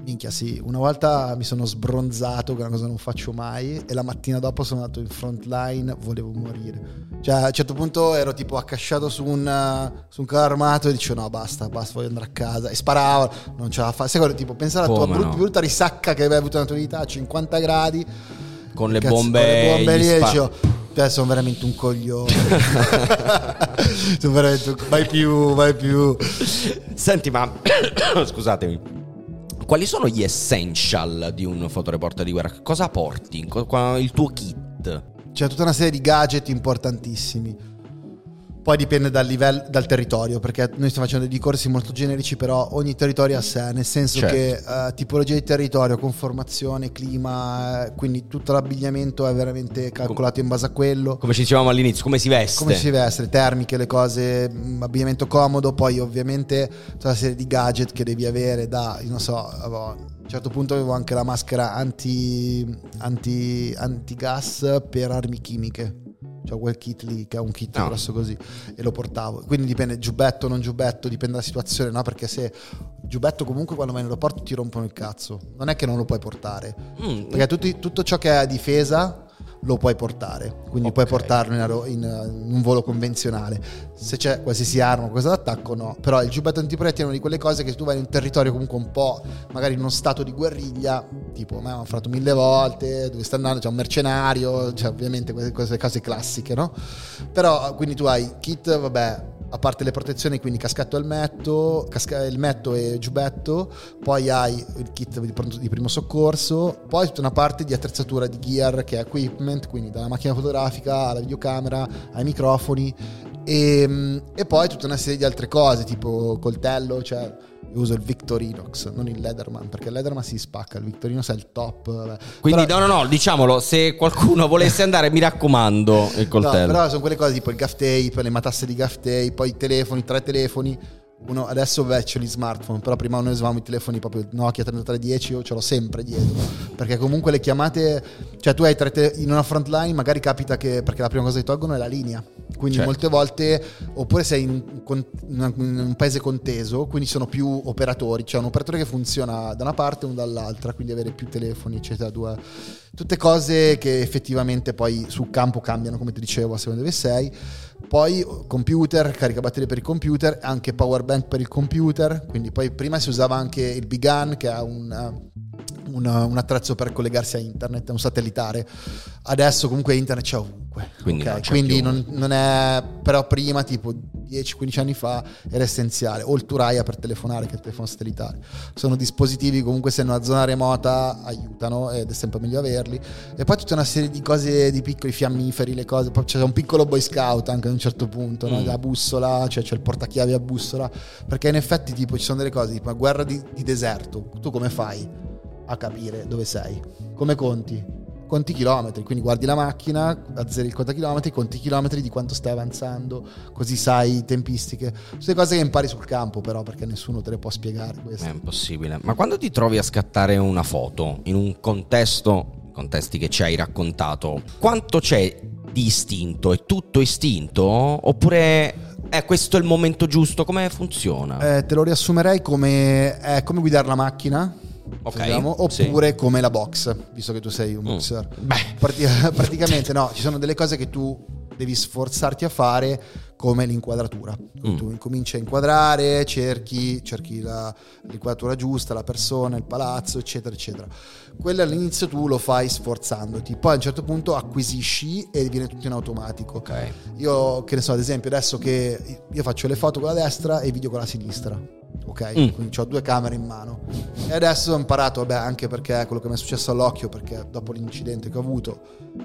Minchia, sì, una volta mi sono sbronzato, che è una cosa che non faccio mai, e la mattina dopo sono andato in front line, volevo morire. Cioè, a un certo punto ero tipo accasciato su un, eh, su un carro armato e dicevo no, basta, basta, voglio andare a casa. E sparavo, non ce la fa. Sai tipo, pensare alla tua Come brutta, no? brutta risacca che avevi avuto nella tua vita a 50 gradi. Con le Cazzo, bombe... con le bombe lì, spa- "Cioè, sono veramente un coglione. sono veramente un... Vai più, vai più. Senti, ma... Scusatemi. Quali sono gli essential di un fotoreporter di guerra? Cosa porti? Il tuo kit? C'è tutta una serie di gadget importantissimi. Poi dipende dal livello, dal territorio, perché noi stiamo facendo dei corsi molto generici, però ogni territorio ha sé, nel senso Certo. che eh, tipologia di territorio, conformazione, clima, eh, quindi tutto l'abbigliamento è veramente calcolato in base a quello. Come ci dicevamo all'inizio, come si veste? Come si veste, le termiche, le cose, mh, abbigliamento comodo, poi ovviamente tutta una serie di gadget che devi avere da, non so, a un certo punto avevo anche la maschera anti, anti, antigas per armi chimiche. Cioè quel kit lì che è un kit Ah. grosso così e lo portavo. Quindi dipende giubbetto o non giubbetto, dipende dalla situazione, no? Perché se giubbetto comunque quando vai in aeroporto ti rompono il cazzo. Non è che non lo puoi portare. Mm, Perché tutti- tutto ciò che è a difesa lo puoi portare, quindi Ok. puoi portarlo in, in, in un volo convenzionale. Se c'è qualsiasi arma o cosa d'attacco, no. Però il giubbetto antiproiettile è una di quelle cose che se tu vai in un territorio comunque un po', magari in uno stato di guerriglia, tipo a me hanno fatto mille volte, dove sta andando, c'è un mercenario, cioè ovviamente queste, queste cose classiche, no? Però quindi tu hai kit, vabbè, a parte le protezioni, quindi caschetto e elmetto, casca- elmetto e giubbetto, poi hai il kit di, pronto- di primo soccorso, poi tutta una parte di attrezzatura di gear che è equipment, quindi dalla macchina fotografica alla videocamera ai microfoni e, e poi tutta una serie di altre cose tipo coltello, cioè io uso il Victorinox, non il Leatherman, perché il Leatherman si spacca, il Victorinox è il top. Quindi Però- no, no, no, diciamolo, se qualcuno volesse andare, mi raccomando, il No, coltello. però sono quelle cose tipo il gaff tape, le matasse di gaff tape, poi i telefoni, tre telefoni. Uno, adesso beh, c'ho gli smartphone, però prima noi usavamo i telefoni proprio Nokia 3310, io ce l'ho sempre dietro. Perché comunque le chiamate, cioè tu hai te- in una front line, magari capita che, perché la prima cosa che tolgono è la linea. Quindi Certo. molte volte, oppure sei in un, con- in un paese conteso, quindi sono più operatori, c'è un operatore che funziona da una parte e uno dall'altra, quindi avere più telefoni, eccetera. Due. Tutte cose che effettivamente poi sul campo cambiano, come ti dicevo, a seconda dove sei. Poi computer, caricabatterie per il computer, anche power bank per il computer. Quindi poi prima si usava anche il Bigan che ha un, un un, attrezzo per collegarsi a internet, è un satellitare. Adesso comunque internet c'è ovunque. Quindi, okay? non, Quindi non, non, è, però prima, tipo 10-15 anni fa, era essenziale. O il Turaya per telefonare che il telefono satellitare. Sono dispositivi comunque se in una zona remota aiutano ed è sempre meglio averli. E poi tutta una serie di cose, di piccoli fiammiferi, le cose. Poi c'è un piccolo boy scout anche a un certo punto, mm. no? la bussola, cioè c'è il portachiavi a bussola. Perché in effetti tipo ci sono delle cose, tipo guerra di, di deserto. Tu come fai? A capire dove sei. Come conti? Conti chilometri, quindi guardi la macchina, azzeri il conto chilometri, conti chilometri di quanto stai avanzando, così sai tempistiche. Sono cose che impari sul campo però perché nessuno te le può spiegare. Questo. È impossibile. Ma quando ti trovi a scattare una foto in un contesto, contesti che ci hai raccontato, quanto c'è di istinto? È tutto istinto? Oppure eh, questo è il momento giusto? Come funziona? Eh, te lo riassumerei come, è come guidare la macchina Okay, diciamo, oppure sì. come la box, visto che tu sei un mm. boxer. Beh. praticamente no, ci sono delle cose che tu devi sforzarti a fare come l'inquadratura. Mm. Tu incominci a inquadrare, cerchi, cerchi la, l'inquadratura giusta, la persona, il palazzo, eccetera, eccetera. Quello all'inizio tu lo fai sforzandoti, poi a un certo punto acquisisci e viene tutto in automatico. Okay. Io, che ne so, ad esempio, adesso che io faccio le foto con la destra e i video con la sinistra ok? Mm. Quindi ho due camere in mano. E adesso ho imparato, vabbè, anche perché è quello che mi è successo all'occhio, perché dopo l'incidente che ho avuto,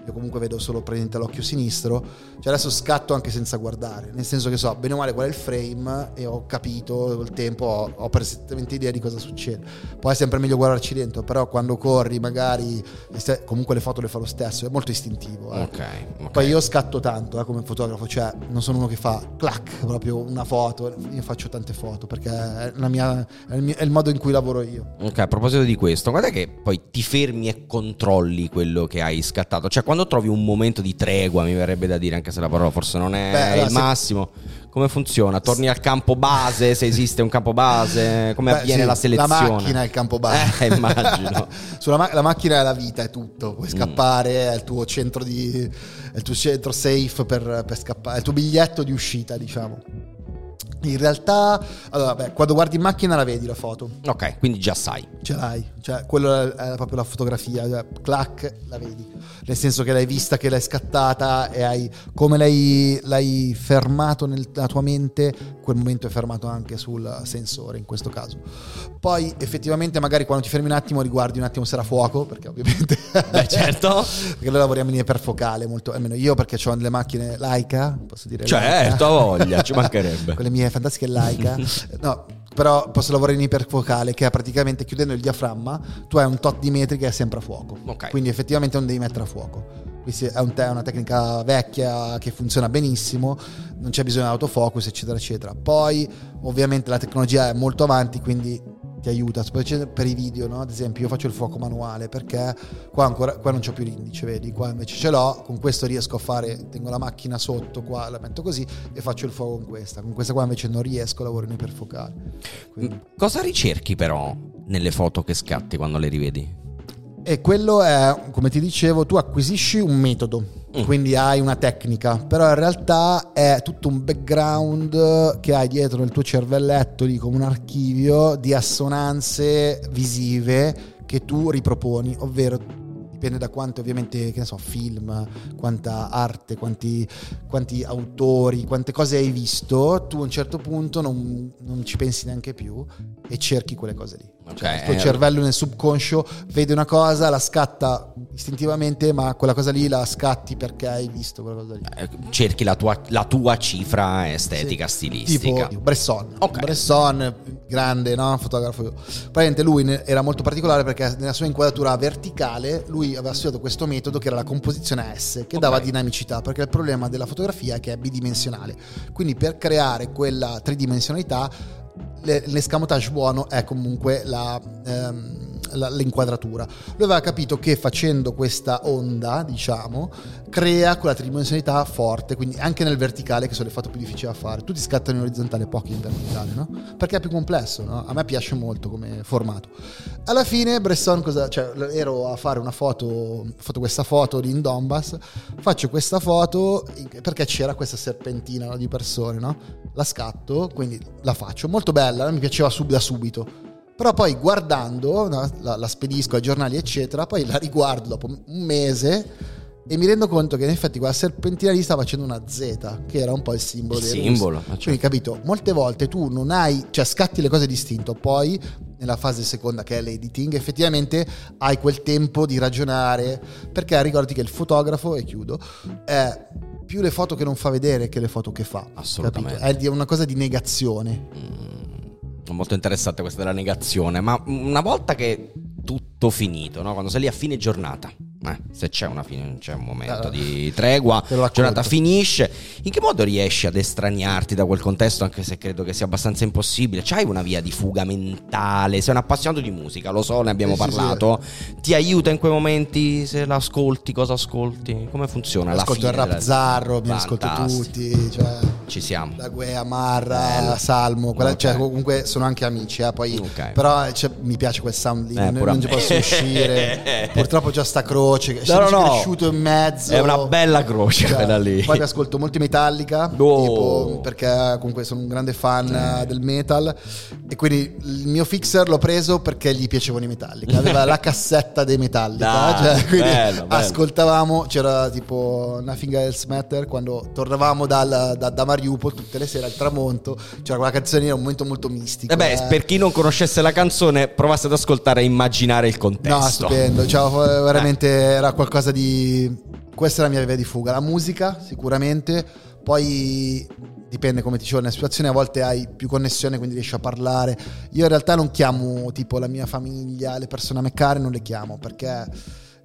io comunque vedo solo presente l'occhio sinistro, cioè adesso scatto anche senza guardare, nel senso che so bene o male qual è il frame e ho capito col tempo, ho, ho perfettamente idea di cosa succede. Poi è sempre meglio guardarci dentro, però quando corri magari, comunque le foto le fa lo stesso, è molto istintivo. Eh. Okay, okay. Poi io scatto tanto eh, come fotografo, cioè non sono uno che fa clac, proprio una foto, io faccio tante foto perché mia, è, il mio, è, il modo in cui lavoro io. Ok, a proposito di questo, guarda che poi ti fermi e controlli quello che hai scattato. Cioè, quando trovi un momento di tregua, mi verrebbe da dire, anche se la parola forse non è Beh, allora, il massimo. Come funziona? Torni al campo base, se esiste un campo base? Come Beh, avviene sì, la selezione? La macchina è il campo base. Eh, immagino. Sulla ma- la macchina è la vita, è tutto. Puoi mm. scappare, è il tuo centro di... è il tuo centro safe per, per scappare, è il tuo biglietto di uscita, diciamo. In realtà, allora, beh, quando guardi in macchina la vedi la foto. Ok, quindi già sai. Ce l'hai, cioè quello è proprio la fotografia, cioè, clac, la vedi. Nel senso che l'hai vista, che l'hai scattata e hai, come l'hai, l'hai fermato nella tua mente, quel momento è fermato anche sul sensore in questo caso. Poi effettivamente magari quando ti fermi un attimo riguardi un attimo se era fuoco, perché ovviamente... Beh certo. perché noi lavoriamo in iperfocale, molto, almeno io perché ho delle macchine Leica, posso dire... Certo, voglia, ci mancherebbe. Con le mie fantastiche Leica. no, però posso lavorare in iperfocale che è praticamente chiudendo il diaframma tu hai un tot di metri che è sempre a fuoco okay. quindi effettivamente non devi mettere a fuoco è, un te- una tecnica vecchia che funziona benissimo non c'è bisogno di autofocus eccetera eccetera poi ovviamente la tecnologia è molto avanti quindi ti aiuta, specie per i video, no? ad esempio io faccio il fuoco manuale perché qua, ancora, qua non c'ho più l'indice, vedi, qua invece ce l'ho, con questo riesco a fare, tengo la macchina sotto qua, la metto così e faccio il fuoco con questa, con questa qua invece non riesco, lavoro in iperfocale. Quindi... Cosa ricerchi però nelle foto che scatti quando le rivedi? E quello è, come ti dicevo, tu acquisisci un metodo, mm. quindi hai una tecnica, però in realtà è tutto un background che hai dietro nel tuo cervelletto, lì come un archivio di assonanze visive che tu riproponi, ovvero dipende da quanto ovviamente, che ne so, film, quanta arte, quanti, quanti autori, quante cose hai visto, tu a un certo punto non, non ci pensi neanche più e cerchi quelle cose lì. Cioè, il tuo cervello nel subconscio vede una cosa, la scatta istintivamente, ma quella cosa lì la scatti perché hai visto quella cosa lì. Eh, cerchi la tua, la tua cifra estetica, sì. stilistica. Tipo Bresson. Okay. Bresson, grande no? fotografo. Praticamente lui era molto particolare perché nella sua inquadratura verticale lui aveva studiato questo metodo che era la composizione a S, che okay. dava dinamicità, perché il problema della fotografia è che è bidimensionale. Quindi per creare quella tridimensionalità l'escamotage buono è comunque la, ehm, la, l'inquadratura. Lui aveva capito che facendo questa onda, diciamo, crea quella tridimensionalità forte, quindi anche nel verticale, che sono le foto più difficili da fare. Tutti scattano in orizzontale, pochi in verticale, no? Perché è più complesso, no? A me piace molto come formato. Alla fine Bresson, cosa, cioè, ero a fare una foto, fatto questa foto di in Donbass, faccio questa foto perché c'era questa serpentina no, di persone, no? La scatto, quindi la faccio. Molto bella, mi piaceva sub- da subito Però poi guardando, la, la spedisco ai giornali, eccetera, poi la riguardo dopo un mese e mi rendo conto che in effetti quella serpentina lì sta facendo una Z, che era un po' il simbolo Il dei simbolo, russi. ma certo. Quindi capito, molte volte tu non hai, cioè scatti le cose distinto, poi nella fase seconda che è l'editing, effettivamente hai quel tempo di ragionare, perché ricordati che il fotografo, e chiudo, è più le foto che non fa vedere che le foto che fa. Assolutamente. capito? È una cosa di negazione. È molto interessante questa della negazione, ma una volta che tutto finito, no? quando sei lì a fine giornata, eh, se c'è una fine, c'è un momento Ah, di tregua, la giornata finisce, in che modo riesci ad estraniarti da quel contesto, anche se credo che sia abbastanza impossibile? C'hai una via di fuga mentale, sei un appassionato di musica, lo so, ne abbiamo Sì, sì, parlato, ti aiuta in quei momenti, se l'ascolti, cosa ascolti, come funziona? ascolto il rap della- zarro, mi ascolto tutti, cioè... Ci siamo. La Guea, Marra, Bello. Salmo, quella- Ok. cioè, comunque sono anche amici, eh, poi, Ok. però cioè, mi piace quel sound lì, Eh, non, non ci posso uscire. Purtroppo già sta croce, No, no, no. cresciuto in mezzo. È una bella croce Cioè, quella lì. Poi mi ascolto molti Metallica, Oh. tipo, perché comunque sono un grande fan eh, del metal e quindi il mio fixer l'ho preso perché gli piacevano i Metallica, aveva la cassetta dei Metallica, Dai, cioè, quindi bello, bello. ascoltavamo, c'era tipo Nothing Else Matter quando tornavamo dal- da, da Mariupol tutte le sere al tramonto, c'era quella canzone, era un momento molto mistico. E beh, eh. per chi non conoscesse la canzone, provasse ad ascoltare e immaginare il No, contesto. stupendo, cioè, veramente era qualcosa di... Questa è la mia via di fuga, la musica sicuramente, poi dipende come ti dicevo, nella situazione a volte hai più connessione quindi riesci a parlare. Io in realtà non chiamo tipo la mia famiglia, le persone a me care, non le chiamo perché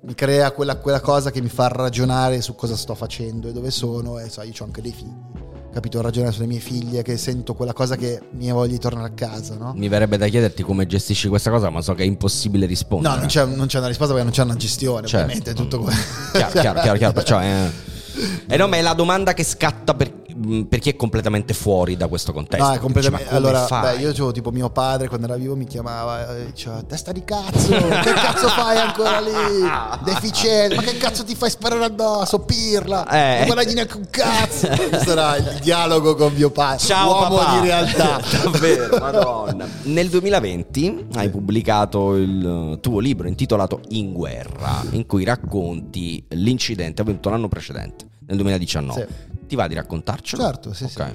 mi crea quella, quella cosa che mi fa ragionare su cosa sto facendo e dove sono e so, io ho anche dei figli. Capito? Ragionare sulle mie figlie, che sento quella cosa che mi voglia di tornare a casa, no? Mi verrebbe da chiederti come gestisci questa cosa, ma so che è impossibile rispondere. No, non c'è, non c'è una risposta perché non c'è una gestione, Certo. ovviamente, è tutto quello. Chiaro, chiaro, chiaro, chiaro, perciò è... E no, ma è la domanda che scatta per, mh, per chi è completamente fuori da questo contesto. No, è completamente. Come allora, fai? beh, io avevo tipo mio padre quando era vivo mi chiamava e diceva testa di cazzo, che cazzo fai ancora lì? Deficiente, ma che cazzo ti fai sparare addosso? Pirla, Eh. non guadagni neanche un cazzo. Questo era il dialogo con mio padre, Ciao uomo papà. di realtà. Davvero, madonna. Nel 2020 hai pubblicato il tuo libro intitolato In guerra, in cui racconti l'incidente avvenuto l'anno precedente, nel 2019. Ti va di raccontarcelo? Certo, sì, sì. Ok.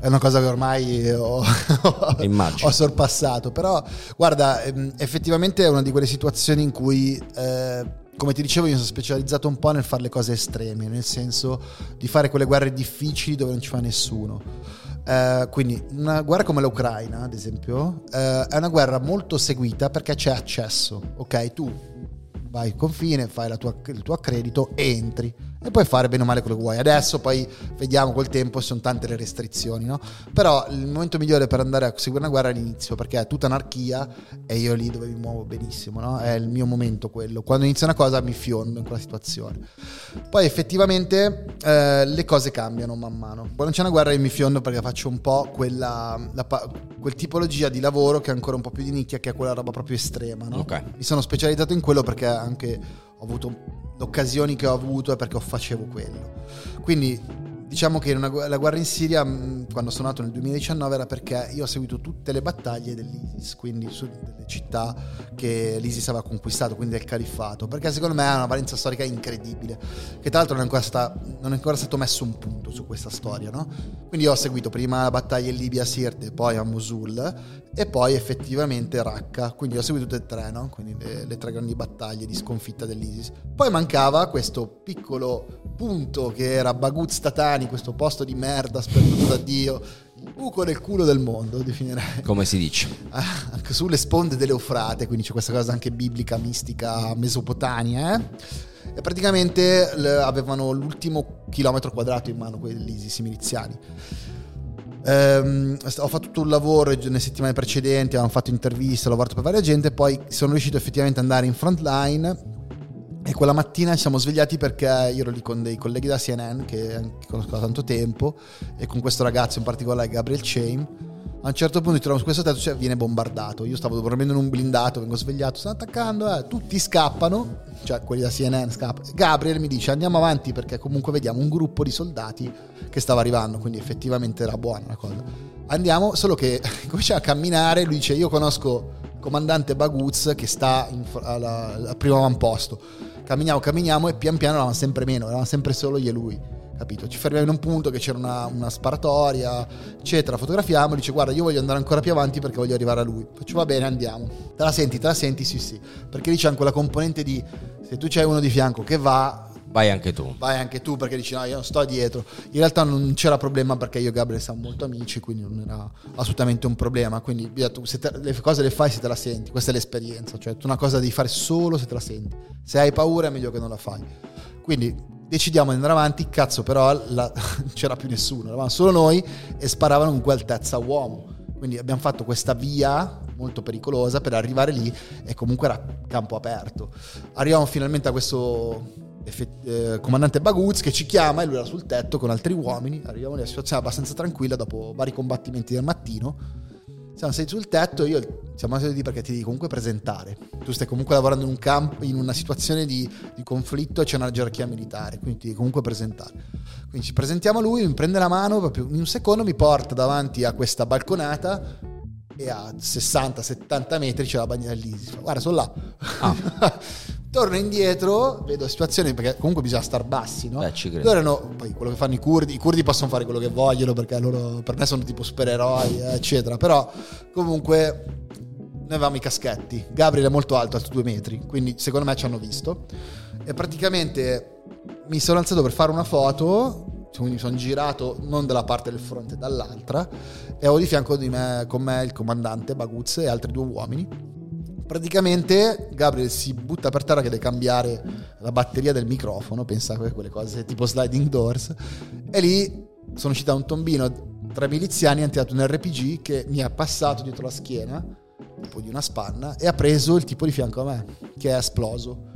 È una cosa che ormai ho, ho sorpassato, però guarda, ehm, effettivamente è una di quelle situazioni in cui, eh, come ti dicevo, io sono specializzato un po' nel fare le cose estreme, nel senso di fare quelle guerre difficili dove non ci fa nessuno. Eh, quindi una guerra come l'Ucraina, ad esempio, eh, è una guerra molto seguita perché c'è accesso, ok? Tu vai al confine, fai la tua- il tuo accredito, entri e puoi fare bene o male quello che vuoi. Adesso poi vediamo col tempo, sono tante le restrizioni, no? Però il momento migliore per andare a seguire una guerra è l'inizio, perché è tutta anarchia e io lì dove mi muovo benissimo, no? È il mio momento quello. Quando inizia una cosa mi fiondo in quella situazione. Poi effettivamente eh, le cose cambiano man mano. Quando c'è una guerra io mi fiondo perché faccio un po' quella, la quel tipologia di lavoro che è ancora un po' più di nicchia, che è quella roba proprio estrema, no? Ok. Mi sono specializzato in quello perché anche ho avuto occasioni che ho avuto è perché facevo quello. Quindi diciamo che una la guerra in Siria, mh, quando sono nato nel 2019, era perché io ho seguito tutte le battaglie dell'ISIS, quindi su delle città che l'ISIS aveva conquistato, quindi del califfato, perché secondo me ha una valenza storica incredibile, che tra l'altro non è ancora, sta- non è ancora stato messo un punto su questa storia, no? Quindi ho seguito prima la battaglia in Libia a Sirte, poi a Mosul e poi effettivamente Raqqa, quindi ho seguito tutte e tre, no? Quindi le, le tre grandi battaglie di sconfitta dell'ISIS. Poi mancava questo piccolo punto che era Baghuz Tatani, questo posto di merda sperduto da Dio, il buco nel culo del mondo, definirei. Come si dice? Ah, anche sulle sponde dell'Eufrate, quindi c'è questa cosa anche biblica, mistica, mesopotamia, eh? E praticamente avevano l'ultimo chilometro quadrato in mano quelli miliziani. Ehm, ho fatto tutto un lavoro nelle settimane precedenti, avevamo fatto interviste, ho lavorato per varia gente, poi sono riuscito effettivamente ad andare in front line e quella mattina ci siamo svegliati perché io ero lì con dei colleghi da CNN che conosco da tanto tempo e con questo ragazzo in particolare Gabriel Chain. A un certo punto ci troviamo su questo tetto, cioè viene bombardato. Io stavo dormendo in un blindato, vengo svegliato, stanno attaccando, eh, tutti scappano, cioè quelli da CNN scappano. Gabriel mi dice andiamo avanti perché comunque vediamo un gruppo di soldati che stava arrivando, quindi effettivamente era buona la cosa. Andiamo, solo che comincia a camminare, lui dice io conosco comandante Baguz che sta in, alla, al primo avamposto. Camminiamo, camminiamo e pian piano eravamo sempre meno, eravamo sempre solo io e lui capito? Ci fermiamo in un punto che c'era una, una, sparatoria, eccetera, fotografiamo, dice guarda io voglio andare ancora più avanti perché voglio arrivare a lui. Faccio va bene, andiamo. Te la senti, te la senti? Sì, sì. Perché lì c'è anche quella componente di se tu c'hai uno di fianco che va... Vai anche tu. Vai anche tu perché dici no, io non sto dietro. In realtà non c'era problema perché io e Gabriele siamo molto amici, quindi non era assolutamente un problema. Quindi se te, le cose le fai se te la senti, questa è l'esperienza. Cioè tu una cosa devi fare solo se te la senti. Se hai paura è meglio che non la fai. Quindi decidiamo di andare avanti, cazzo però la, c'era più nessuno, eravamo solo noi e sparavano con quell'altezza uomo. Quindi abbiamo fatto questa via molto pericolosa per arrivare lì e comunque era campo aperto. Arriviamo finalmente a questo eh, comandante Baguz che ci chiama e lui era sul tetto con altri uomini. Arriviamo lì, la situazione abbastanza tranquilla dopo vari combattimenti del mattino siamo seduti sul tetto, io siamo seduti perché ti devi comunque presentare. Tu stai comunque lavorando in un campo, in una situazione di, di conflitto e c'è una gerarchia militare, quindi ti devi comunque presentare. Quindi ci presentiamo a lui, mi prende la mano, proprio in un secondo mi porta davanti a questa balconata e a 60-70 metri c'è la bagniera dell'ISIS. Guarda, sono là. Ah. Torno indietro, vedo situazioni perché comunque bisogna star bassi, no? Beh, ci credo. Loro erano poi quello che fanno i curdi, i curdi possono fare quello che vogliono perché loro per me sono tipo supereroi, eccetera, però comunque noi avevamo i caschetti. Gabriele è molto alto, alto due metri, quindi secondo me ci hanno visto. E praticamente mi sono alzato per fare una foto, quindi mi sono girato non dalla parte del fronte, dall'altra, e ho di fianco di me, con me il comandante Baguz e altri due uomini praticamente Gabriel si butta per terra che deve cambiare la batteria del microfono, pensa a quelle cose tipo sliding doors, e lì sono uscito da un tombino, tre miliziani hanno tirato un RPG che mi ha passato dietro la schiena, tipo di una spanna, e ha preso il tipo di fianco a me, che è esploso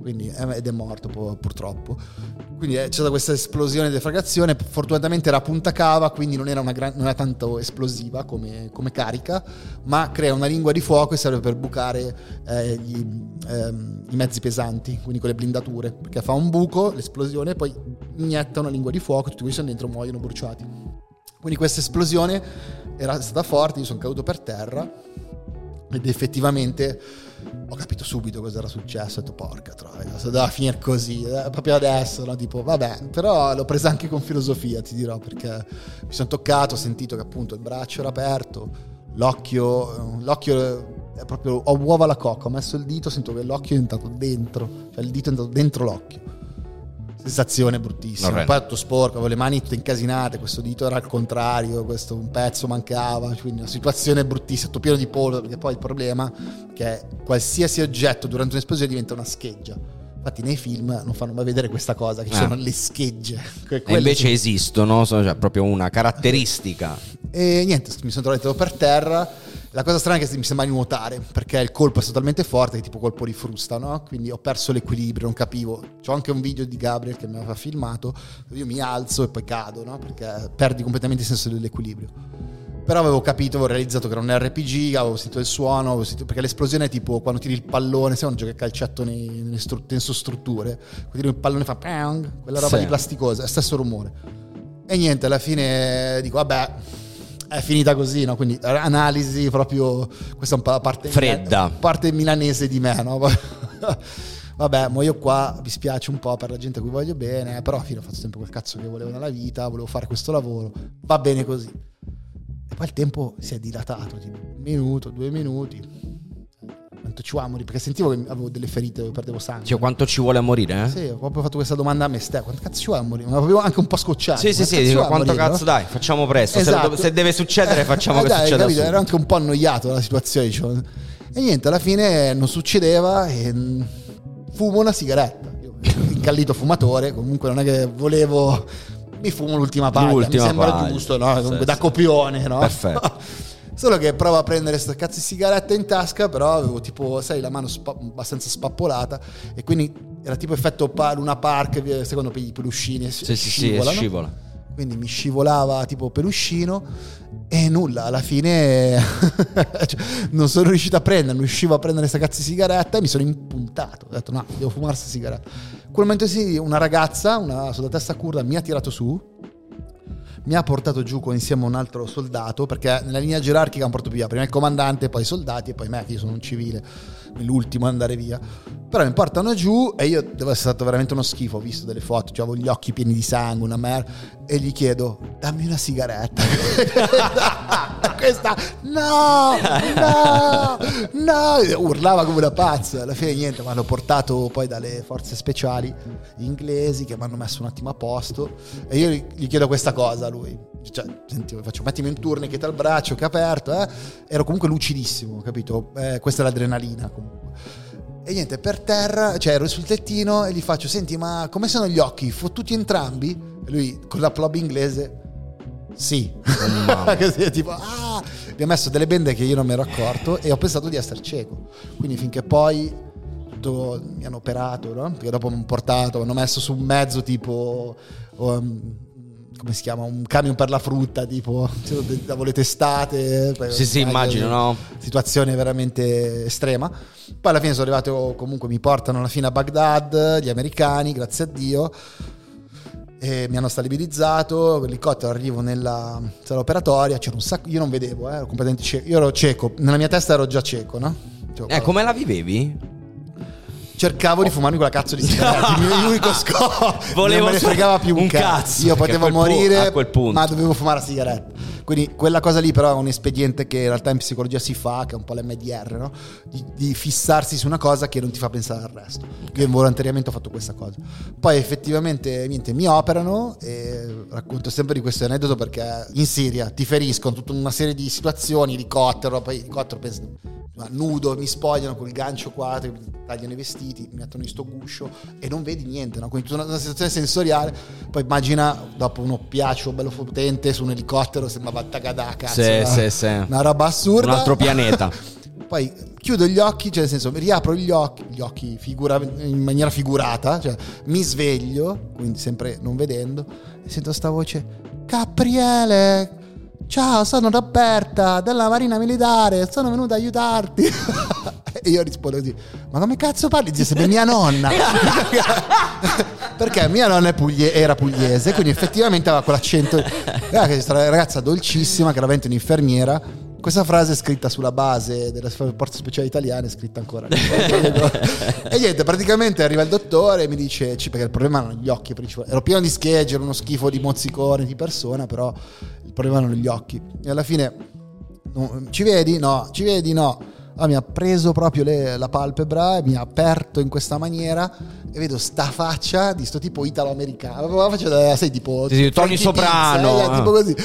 quindi, ed è morto purtroppo. Quindi c'è stata questa esplosione di defragazione, fortunatamente era punta cava, quindi non era, gran, non era tanto esplosiva come, come, carica, ma crea una lingua di fuoco e serve per bucare eh, gli, ehm, i mezzi pesanti, quindi con le blindature, perché fa un buco, l'esplosione, poi inietta una lingua di fuoco, tutti quelli sono dentro muoiono bruciati. Quindi questa esplosione era stata forte, io sono caduto per terra ed effettivamente ho capito subito cosa era successo. Ho detto, porca troia, se doveva finire così, eh, proprio adesso, no? Tipo, vabbè, però l'ho presa anche con filosofia, ti dirò, perché mi sono toccato, ho sentito che appunto il braccio era aperto, l'occhio, l'occhio è proprio, ho uova alla cocca, ho messo il dito, sento che l'occhio è entrato dentro, cioè il dito è entrato dentro l'occhio sensazione bruttissima. Poi tutto sporco, avevo le mani tutte incasinate, questo dito era al contrario, questo un pezzo mancava, quindi una situazione bruttissima, tutto pieno di polvere, perché poi il problema è che qualsiasi oggetto durante un'esplosione diventa una scheggia. Infatti nei film non fanno mai vedere questa cosa, che ah. sono le schegge. e invece sono... esistono, sono cioè, proprio una caratteristica. E niente, mi sono trovato per terra la cosa strana è che mi sembra di nuotare, perché il colpo è stato talmente forte che tipo colpo di frusta, no? Quindi ho perso l'equilibrio, non capivo. C'ho anche un video di Gabriel che mi aveva filmato, io mi alzo e poi cado, no? Perché perdi completamente il senso dell'equilibrio. Però avevo capito, avevo realizzato che era un RPG, avevo sentito il suono, sentito, perché l'esplosione è tipo quando tiri il pallone, sai quando giochi a calcetto nei, nelle stru- tensostrutture, quando tiri il pallone fa pang, quella roba sì. di plasticosa, è stesso rumore. E niente, alla fine dico, vabbè, è finita così, no? Quindi analisi proprio, questa è un po' la parte, Fredda. Milan- parte milanese di me, no? Vabbè, ma io qua mi spiace un po' per la gente a cui voglio bene, però alla fine ho fatto sempre quel cazzo che volevo nella vita, volevo fare questo lavoro, va bene così. E poi il tempo si è dilatato, tipo un minuto, due minuti quanto ci vuole a morire? Perché sentivo che avevo delle ferite perdevo sangue. Cioè, quanto ci vuole a morire? Eh? Sì, ho proprio fatto questa domanda a me stesso. Quanto cazzo ci vuole a morire? Ma avevo anche un po' scocciato. Sì, sì, sì, dico, quanto morire, cazzo no? dai, facciamo presto. Esatto. Se, se, deve succedere, facciamo eh, che dai, succeda. Capito? Ero anche un po' annoiato dalla situazione. Diciamo. E niente, alla fine non succedeva e mm, fumo una sigaretta. Io, incallito fumatore, comunque non è che volevo mi fumo l'ultima paglia, l'ultima mi sembra paglia. giusto, no? Sì, da copione, no? Perfetto. Solo che provo a prendere questa cazzo di sigaretta in tasca, però avevo tipo, sai, la mano spa- abbastanza spappolata e quindi era tipo effetto Luna Park, secondo i peluscini sì, scivola, sì, scivola. Quindi mi scivolava tipo peluscino e nulla, alla fine cioè, non sono riuscito a prendere, non riuscivo a prendere questa cazzo di sigaretta e mi sono impuntato. Ho detto no, devo fumare questa sigaretta. In quel momento sì, una ragazza, una sulla testa curda, mi ha tirato su mi ha portato giù insieme a un altro soldato, perché nella linea gerarchica hanno portato via prima il comandante, poi i soldati e poi me, che io sono un civile, l'ultimo ad andare via. Però mi portano giù e io devo essere stato veramente uno schifo, ho visto delle foto, cioè, avevo gli occhi pieni di sangue, una merda, e gli chiedo, dammi una sigaretta. Questa, no, no, no, urlava come una pazza. Alla fine niente, mi hanno portato poi dalle forze speciali inglesi che mi hanno messo un attimo a posto e io gli chiedo questa cosa a lui. Cioè, senti, faccio mettimi in tourniquet al braccio che è aperto, eh? ero comunque lucidissimo, capito? Eh, questa è l'adrenalina comunque. E niente, per terra, cioè ero sul tettino e gli faccio, senti, ma come sono gli occhi? Fottuti entrambi? E lui con la plop inglese, sì. Oh, Così, tipo, ah! Mi ha messo delle bende che io non mi ero accorto e ho pensato di essere cieco. Quindi finché poi mi hanno operato, no? Perché dopo mi hanno portato, mi hanno messo su un mezzo tipo... Um, come si chiama? Un camion per la frutta, tipo, davo le testate. Sì, sì, immagino, no? Situazione veramente estrema. Poi alla fine sono arrivato, comunque mi portano alla fine a Baghdad, gli americani, grazie a Dio. E mi hanno stabilizzato, l'elicottero arrivo nella sala operatoria, c'era un sacco, io non vedevo, eh, ero completamente cieco, io ero cieco, nella mia testa ero già cieco, no? Cioè, eh, come la vivevi? Cercavo di fumarmi quella cazzo di sigaretta. Il mio unico scopo Volevo non me ne fregava più un, un cazzo. cazzo. Io potevo morire, pu- ma dovevo fumare la sigaretta. Quindi quella cosa lì però è un espediente che in realtà in psicologia si fa, che è un po' l'MDR, no? di, di, fissarsi su una cosa che non ti fa pensare al resto. Io involontariamente ho fatto questa cosa. Poi effettivamente niente, mi operano e racconto sempre di questo aneddoto perché in Siria ti feriscono tutta una serie di situazioni, elicottero, poi elicottero penso nudo, mi spogliano col gancio qua, tagliano i vestiti, mi mettono in sto guscio e non vedi niente, no? quindi tutta una, una situazione sensoriale. Poi immagina dopo un oppiaccio bello potente su un elicottero, sembrava Tagadaka, sì, una, sì, sì. una roba assurda. Un altro pianeta. Poi chiudo gli occhi, cioè nel senso riapro gli occhi, gli occhi figura, in maniera figurata, cioè mi sveglio, quindi sempre non vedendo, e sento sta voce, Capriele, Ciao, sono Roberta della Marina Militare, sono venuta ad aiutarti. e io rispondo così: Ma come cazzo parli? Dice sempre mia nonna. Perché mia nonna puglie- era pugliese, quindi effettivamente aveva quell'accento. Era questa ragazza dolcissima, che era veramente un'infermiera questa frase è scritta sulla base delle forze speciali italiane, è scritta ancora. e niente, praticamente arriva il dottore e mi dice, perché il problema erano gli occhi principali. Ero pieno di schegge, uno schifo di mozzicone di persona, però il problema erano gli occhi. E alla fine, ci vedi? No, ci vedi? No. Allora, mi ha preso proprio le, la palpebra e mi ha aperto in questa maniera e vedo sta faccia di sto tipo italo-americano. La faccia da, sai, tipo... Sì, sì, Tony Soprano. Pizza, eh, tipo così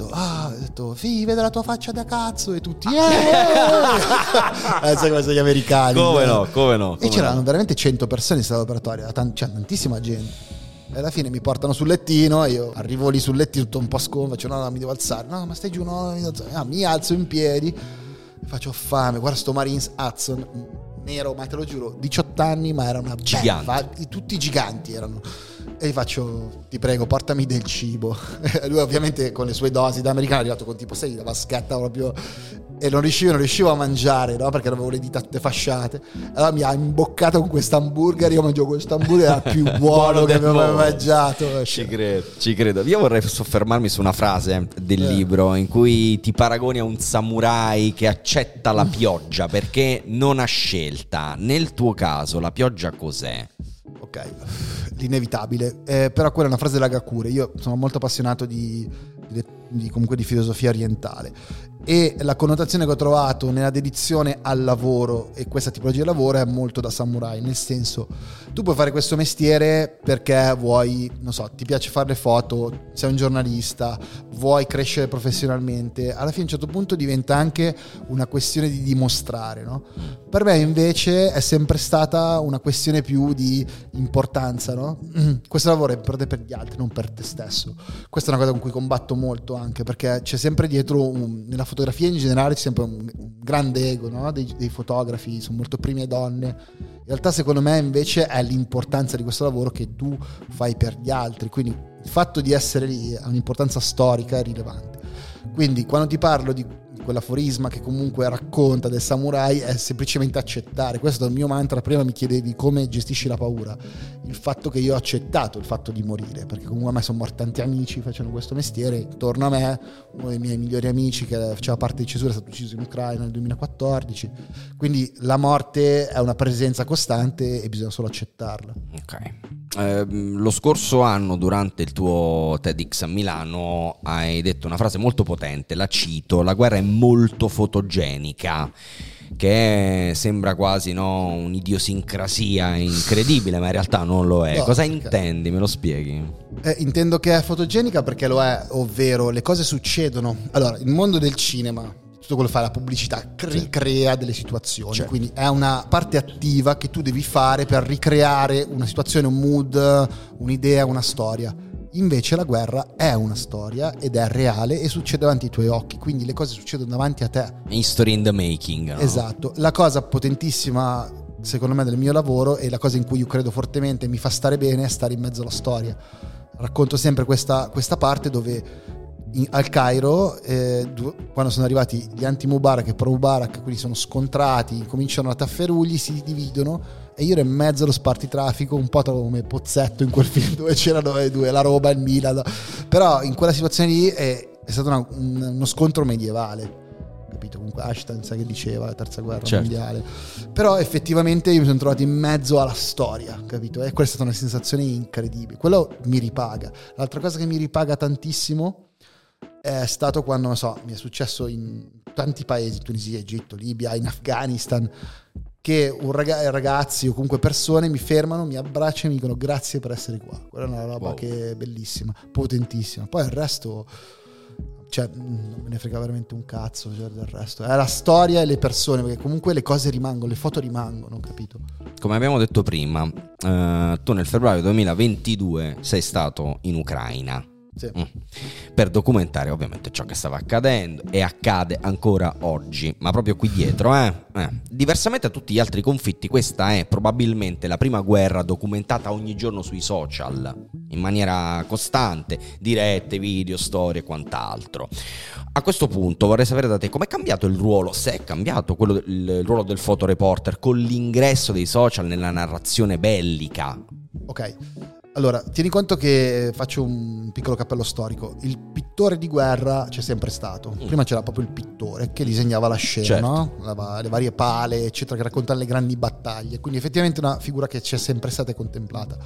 detto, ah, ho detto, sì, vedo la tua faccia da cazzo e tutti, eh, sai come sono gli americani. Come no, come no. Come e c'erano no. veramente 100 persone in sala operatoria, tant- cioè tantissima gente. E alla fine mi portano sul lettino, io arrivo lì sul lettino tutto un po' sconvo, faccio no, no, mi devo alzare, no, ma stai giù, no, mi, ah, mi alzo in piedi, faccio fame, guarda sto Marines Hudson, nero, ma te lo giuro, 18 anni, ma era una beffa, tutti giganti erano e gli faccio, ti prego, portami del cibo. Lui ovviamente con le sue dosi da americano è arrivato con tipo, sei la vaschetta proprio... E non riuscivo, non riuscivo a mangiare, no? Perché avevo le dita tutte fasciate. Allora mi ha imboccato con questo hamburger, io mangio questo hamburger, era più buono, che avevo mai mangiato. Ci credo, ci credo. Io vorrei soffermarmi su una frase del eh. libro in cui ti paragoni a un samurai che accetta la pioggia perché non ha scelta. Nel tuo caso la pioggia cos'è? Ok, l'inevitabile. Eh, però quella è una frase della Gakure. Io sono molto appassionato di, di, di, comunque di filosofia orientale e la connotazione che ho trovato nella dedizione al lavoro e questa tipologia di lavoro è molto da samurai, nel senso tu puoi fare questo mestiere perché vuoi, non so, ti piace fare le foto, sei un giornalista, vuoi crescere professionalmente, alla fine a un certo punto diventa anche una questione di dimostrare, no? Per me invece è sempre stata una questione più di importanza, no? Questo lavoro è per te per gli altri, non per te stesso. Questa è una cosa con cui combatto molto anche perché c'è sempre dietro un, nella fotografia in generale c'è sempre un, grande ego no? dei, dei, fotografi, sono molto prime donne. In realtà secondo me invece è l'importanza di questo lavoro che tu fai per gli altri, quindi il fatto di essere lì ha un'importanza storica rilevante. Quindi quando ti parlo di quell'aforisma che comunque racconta del samurai è semplicemente accettare. Questo è il mio mantra. Prima mi chiedevi come gestisci la paura. Il fatto che io ho accettato il fatto di morire, perché comunque a me sono morti tanti amici facendo questo mestiere. Intorno a me, uno dei miei migliori amici che faceva parte di Cesura è stato ucciso in Ucraina nel 2014. Quindi la morte è una presenza costante e bisogna solo accettarla. Ok. Eh, lo scorso anno, durante il tuo TEDx a Milano, hai detto una frase molto potente, la cito, la guerra è molto fotogenica che sembra quasi no, un'idiosincrasia incredibile, ma in realtà non lo è. No, Cosa intendi? Me lo spieghi? Eh, intendo che è fotogenica perché lo è, ovvero le cose succedono. Allora, il mondo del cinema, tutto quello che fa la pubblicità, ricrea delle situazioni. Certo. Quindi è una parte attiva che tu devi fare per ricreare una situazione, un mood, un'idea, una storia. Invece la guerra è una storia ed è reale e succede davanti ai tuoi occhi, quindi le cose succedono davanti a te. History in the making. No? Esatto. La cosa potentissima, secondo me, del mio lavoro e la cosa in cui io credo fortemente e mi fa stare bene è stare in mezzo alla storia. Racconto sempre questa, questa parte dove in, al Cairo, eh, quando sono arrivati gli anti-Mubarak e pro-Mubarak, quindi sono scontrati, cominciano a tafferugli, si dividono e io ero in mezzo allo spartitraffico, un po' come Pozzetto in quel film dove c'erano le due, la roba il Milan. Però in quella situazione lì è, è stato una, un, uno scontro medievale. Capito? Comunque Ashton sa che diceva la terza guerra certo. mondiale. Però effettivamente io mi sono trovato in mezzo alla storia, capito? E quella è stata una sensazione incredibile. Quello mi ripaga. L'altra cosa che mi ripaga tantissimo è stato quando, non so, mi è successo in tanti paesi, Tunisia, Egitto, Libia, in Afghanistan, che ragazzi o comunque persone mi fermano, mi abbracciano e mi dicono grazie per essere qua. Quella è una roba wow. che è bellissima, potentissima. Poi il resto, cioè, non me ne frega veramente un cazzo cioè, del resto. È la storia e le persone, perché comunque le cose rimangono, le foto rimangono, capito? Come abbiamo detto prima, eh, tu nel febbraio 2022 sei stato in Ucraina. Sì. Mm. Per documentare ovviamente ciò che stava accadendo e accade ancora oggi, ma proprio qui dietro. Eh? Eh. Diversamente da tutti gli altri conflitti, questa è probabilmente la prima guerra documentata ogni giorno sui social, in maniera costante, dirette, video, storie e quant'altro. A questo punto vorrei sapere da te com'è cambiato il ruolo, se è cambiato quello, il ruolo del fotoreporter con l'ingresso dei social nella narrazione bellica. Ok. Allora, tieni conto che faccio un piccolo cappello storico. Il pittore di guerra c'è sempre stato. Mm. Prima c'era proprio il pittore che disegnava la scena, certo. no? le varie pale, eccetera, che raccontano le grandi battaglie. Quindi effettivamente una figura che c'è sempre stata e contemplata.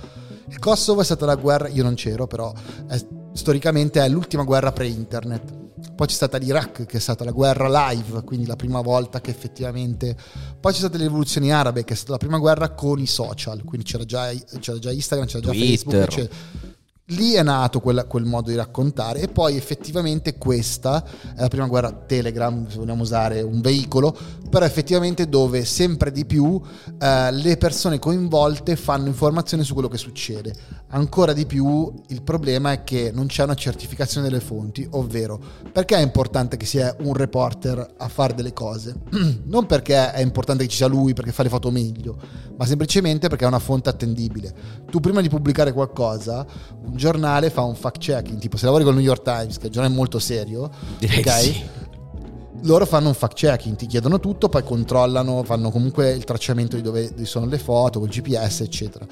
Il Kosovo è stata la guerra, io non c'ero, però è, storicamente è l'ultima guerra pre-internet poi c'è stata l'Iraq che è stata la guerra live, quindi la prima volta che effettivamente... Poi c'è stata le rivoluzioni arabe che è stata la prima guerra con i social, quindi c'era già, c'era già Instagram, c'era già Twitter. Facebook. C'era lì è nato quel, quel, modo di raccontare e poi effettivamente questa è la prima guerra Telegram, se vogliamo usare un veicolo, però effettivamente dove sempre di più eh, le persone coinvolte fanno informazione su quello che succede. Ancora di più il problema è che non c'è una certificazione delle fonti, ovvero perché è importante che sia un reporter a fare delle cose? non perché è importante che ci sia lui perché fa le foto meglio, ma semplicemente perché è una fonte attendibile. Tu prima di pubblicare qualcosa, un giornale fa un fact checking, tipo se lavori con il New York Times, che è un giornale molto serio, Direi okay, sì. loro fanno un fact checking, ti chiedono tutto, poi controllano, fanno comunque il tracciamento di dove sono le foto, col GPS, eccetera.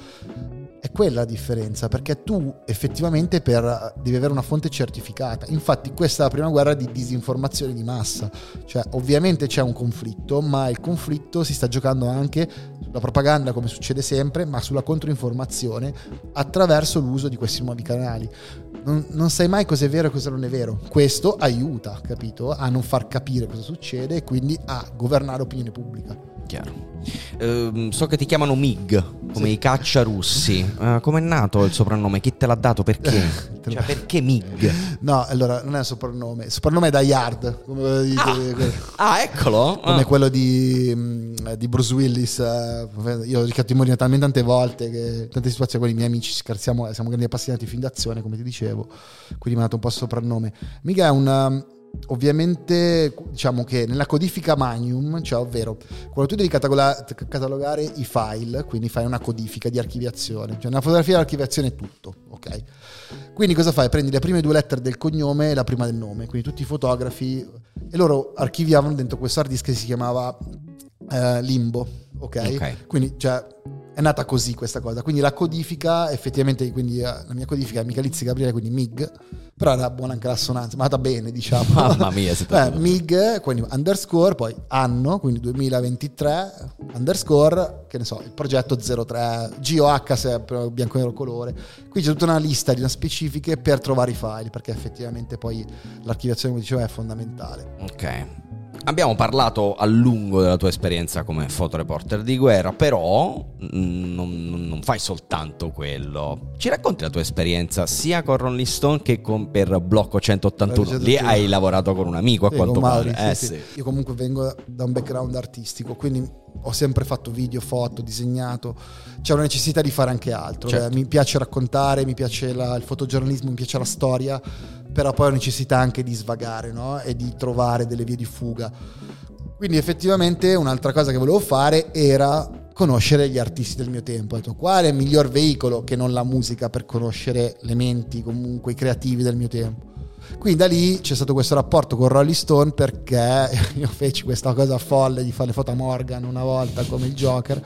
È quella la differenza, perché tu effettivamente per, devi avere una fonte certificata. Infatti questa è la prima guerra di disinformazione di massa. Cioè, ovviamente c'è un conflitto, ma il conflitto si sta giocando anche sulla propaganda, come succede sempre, ma sulla controinformazione attraverso l'uso di questi nuovi canali. Non, non sai mai cosa è vero e cosa non è vero. Questo aiuta, capito? A non far capire cosa succede e quindi a governare l'opinione pubblica. Chiaro. Uh, so che ti chiamano Mig, come sì. i caccia russi. Uh, Come è nato il soprannome? Chi te l'ha dato? Perché? cioè, perché Mig? No, allora non è un soprannome. Il soprannome è Die Hard. Come di, ah. ah, eccolo. Come ah. quello di, mm, di, Bruce Willis. Eh, io ho rischiato di morire talmente tante volte che tante situazioni con i miei amici scherziamo, siamo grandi appassionati fin d'azione, come ti dicevo. Quindi mi ha dato un po' il soprannome. Mig è un ovviamente diciamo che nella codifica Magnum, cioè ovvero quando tu devi catalogare i file, quindi fai una codifica di archiviazione, cioè una fotografia di archiviazione è tutto, ok? Quindi cosa fai? Prendi le prime due lettere del cognome e la prima del nome, quindi tutti i fotografi e loro archiviavano dentro questo hard disk che si chiamava eh, Limbo, ok? Ok. Quindi cioè, è nata così questa cosa. Quindi la codifica, effettivamente, quindi eh, la mia codifica è Michalizzi Gabriele, quindi MIG, però era buona anche l'assonanza, ma è andata bene, diciamo. Mamma mia, siete Eh. MIG, quindi underscore, poi anno, quindi 2023, underscore, che ne so, il progetto 03, GOH se è bianco e nero colore. Qui c'è tutta una lista di una specifiche per trovare i file, perché effettivamente poi l'archiviazione, come dicevo, è fondamentale. Ok. Abbiamo parlato a lungo della tua esperienza come fotoreporter di guerra, però mm, non, non- fai soltanto quello. Ci racconti la tua esperienza sia con Rolling Stone che con, per Blocco 181? Per Lì 181. hai lavorato con un amico a Sì, quanto Mauri, pare. sì, Eh, sì. sì. Io comunque vengo da un background artistico, quindi ho sempre fatto video, foto, disegnato. C'è una necessità di fare anche altro. Certo. Eh, mi piace raccontare, mi piace la- il fotogiornalismo, mi piace la storia, però poi ho necessità anche di svagare no? e di trovare delle vie di fuga. Quindi effettivamente un'altra cosa che volevo fare era conoscere gli artisti del mio tempo. Ho detto il miglior veicolo che non la musica per conoscere le menti comunque i creativi del mio tempo. Quindi da lì c'è stato questo rapporto con Rolling Stone perché io feci questa cosa folle di fare le foto a Morgan una volta come il Joker.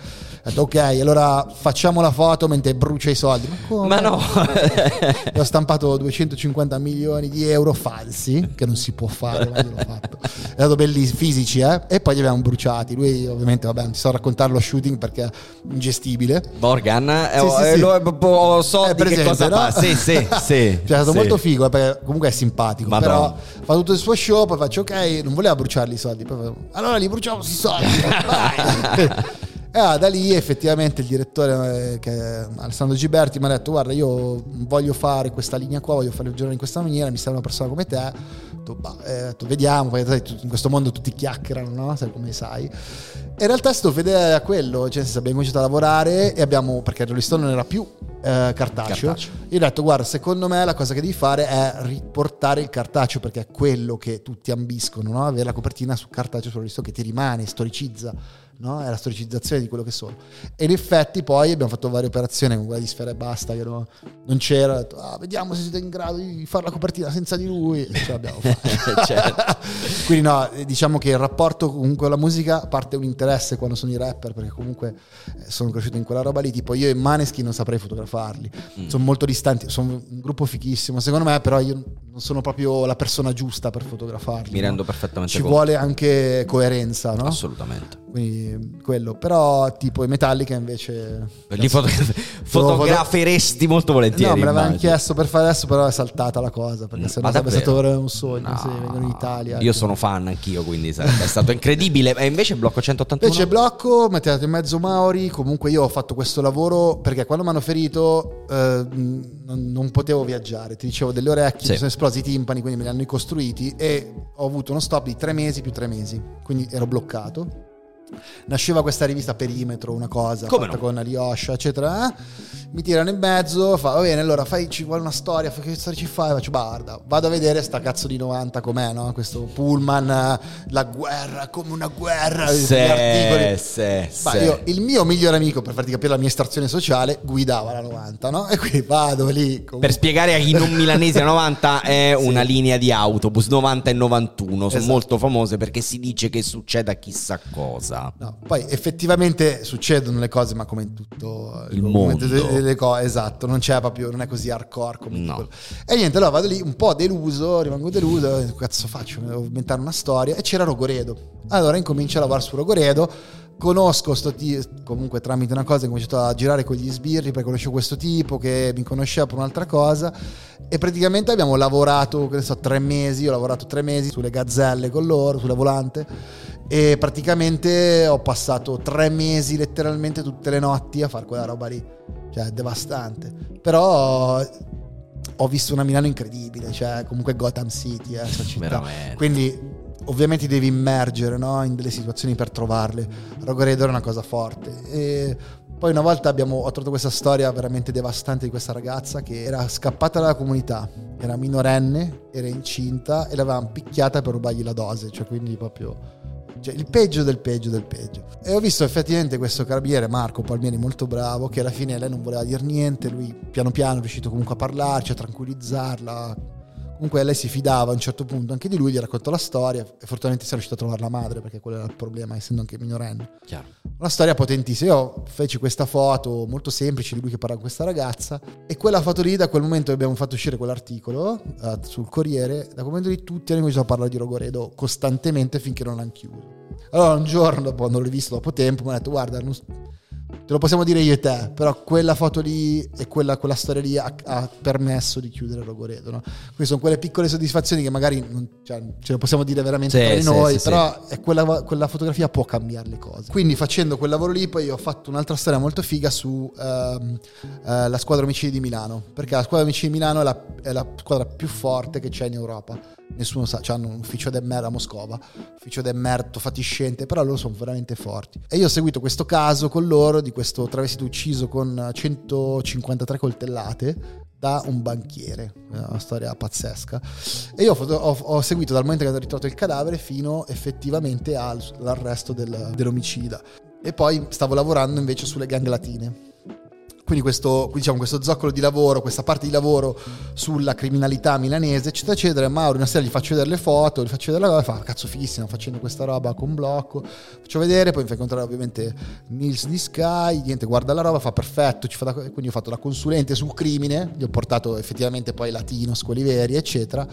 Detto ok, allora facciamo la foto mentre brucia i soldi. Ma come? Ma no, ho stampato 250 milioni di euro falsi, che non si può fare, ma io l'ho fatto. È stato bellissimo, fisici, eh? E poi li abbiamo bruciati. Lui, ovviamente, vabbè, non ti so raccontare lo shooting perché è ingestibile. Morgan, eh, Sì, oh, sì, eh, sì. lo- ho so È che presente, cosa no? fa. Sì, sì, sì. Cioè, è stato molto figo, eh, perché comunque è simpatico. Madonna. Però fa tutto il suo show, poi faccio ok, non voleva bruciarli i soldi. Poi, allora li bruciamo questi soldi. E ah, da lì effettivamente il direttore eh, che Alessandro Giberti mi ha detto guarda io voglio fare questa linea qua, voglio fare il giorno in questa maniera, mi serve una persona come te. Ho detto, "Bah, eh, detto, vediamo, poi in questo mondo tutti chiacchierano, no? Sai come sai. E in realtà è stato fedele a quello, cioè abbiamo cominciato a lavorare e abbiamo, perché il Rolling non era più eh, cartaceo, Cartaceo. io ho detto guarda secondo me la cosa che devi fare è riportare il cartaceo perché è quello che tutti ambiscono, no? avere la copertina su cartaceo sul Rolling che ti rimane, storicizza, no? è la storicizzazione di quello che sono. E in effetti poi abbiamo fatto varie operazioni con quella di Sfera e Basta che no- non c'era, detto ah, vediamo se siete in grado di fare la copertina senza di lui, e ce l'abbiamo fatta. Certo. Quindi no, diciamo che il rapporto comunque con la musica parte un interesse quando sono i rapper, perché comunque eh, sono cresciuto in quella roba lì, tipo io e Maneschi non saprei fotografarli, Mm. sono molto distanti, sono un gruppo fichissimo, secondo me però io non sono proprio la persona giusta per fotografarli. Mi no? rendo perfettamente Ci conto. vuole anche coerenza, no? Assolutamente. Quindi quello, però tipo i Metallica invece... Li foto- fotograferesti molto volentieri. No, me l'avevano immagino. chiesto per fare adesso, però è saltata la cosa, perché Mm, sennò sarebbe davvero? stato un sogno, No. se vengono in Italia. Io sono fan anch'io, quindi sarebbe stato incredibile. E invece Blocco 181? Invece blocco, tirato in mezzo Mauri, comunque io ho fatto questo lavoro perché quando mi hanno ferito eh, non, non potevo viaggiare, ti dicevo delle orecchie, Sì. mi sono esplosi i timpani, quindi me li hanno ricostruiti e ho avuto uno stop di tre mesi più tre mesi, quindi ero bloccato. Nasceva questa rivista Perimetro, una cosa Come fatta no? con Alyosha, eccetera. eh? Mi tirano in mezzo, fa, va bene, allora fai, ci vuole una storia, fa, che storia ci fai? Faccio, guarda, vado a vedere sta cazzo di 90 com'è, no? Questo pullman, la guerra, come una guerra, Sì, articoli. sì, Ma sì. io, il mio migliore amico, per farti capire la mia estrazione sociale, guidava la 90, no? E quindi vado lì. comunque- Per spiegare a chi non milanese, la 90 è una linea di autobus, 90 e 91 sono Esatto. molto famose perché si dice che succeda chissà cosa. No, poi effettivamente succedono le cose, ma come in tutto Il mondo. tutte le cose, esatto, non c'è proprio, non è così hardcore come No. quello. E niente, allora vado lì un po' deluso, rimango deluso, cazzo faccio? Devo inventare una storia e c'era Rogoredo. Allora incomincio a lavorare su Rogoredo. Conosco sto tipo, comunque tramite una cosa, ho cominciato a girare con gli sbirri perché conoscevo questo tipo che mi conosceva per un'altra cosa e praticamente abbiamo lavorato, che ne so, tre mesi, ho lavorato tre mesi sulle gazzelle con loro, sulla volante e praticamente ho passato tre mesi letteralmente tutte le notti a fare quella roba lì, cioè devastante. Però ho visto una Milano incredibile, cioè comunque Gotham City, eh, città. Veramente. Quindi ovviamente ti devi immergere no, in delle situazioni per trovarle. Rogoredo era una cosa forte. E poi una volta abbiamo, ho trovato questa storia veramente devastante di questa ragazza che era scappata dalla comunità, era minorenne, era incinta e l'avevano picchiata per rubargli la dose, cioè quindi proprio cioè, il peggio del peggio del peggio. E ho visto effettivamente questo carabiniere, Marco Palmieri, molto bravo, che alla fine lei non voleva dire niente, lui piano piano è riuscito comunque a parlarci, a tranquillizzarla, Comunque lei si fidava a un certo punto anche di lui, gli raccontò la storia e fortunatamente si è riuscito a trovare la madre perché quello era il problema, essendo anche minorenne. Chiaro. Una storia potentissima. Io feci questa foto molto semplice di lui che parla con questa ragazza e quella foto lì, da quel momento che abbiamo fatto uscire quell'articolo uh, sul Corriere, da quel momento lì tutti hanno cominciato a parlare di Rogoredo costantemente finché non l'hanno chiuso. Allora un giorno, dopo, quando l'ho visto dopo tempo, mi ha detto guarda, non, te lo possiamo dire io e te, però quella foto lì e quella, quella storia lì ha, ha, permesso di chiudere Rogoredo. No? Queste sono quelle piccole soddisfazioni che magari non, cioè, ce le possiamo dire veramente sì, tra sì, noi, sì, però quella, quella, fotografia può cambiare le cose. Quindi facendo quel lavoro lì poi ho fatto un'altra storia molto figa su uh, uh, la squadra omicidi di Milano, perché la squadra omicidi di Milano è la, è la squadra più forte che c'è in Europa nessuno sa, cioè hanno un ufficio d'Emmer a Moscova, ufficio d'Emmerto fatiscente, però loro sono veramente forti. E io ho seguito questo caso con loro di questo travestito ucciso con 153 coltellate da un banchiere, una storia pazzesca. E io ho, ho, ho seguito dal momento che hanno ritrovato il cadavere fino effettivamente all'arresto del, dell'omicida. E poi stavo lavorando invece sulle gang latine quindi questo, diciamo, questo zoccolo di lavoro, questa parte di lavoro sulla criminalità milanese, eccetera, eccetera. Mauro una sera gli faccio vedere le foto, gli faccio vedere la roba, fa cazzo fighissimo, facendo questa roba con blocco, faccio vedere, poi mi fa incontrare ovviamente Nils di Sky, niente, guarda la roba, fa perfetto, da, quindi ho fatto la consulente sul crimine, gli ho portato effettivamente poi Latinos, quelli veri, eccetera,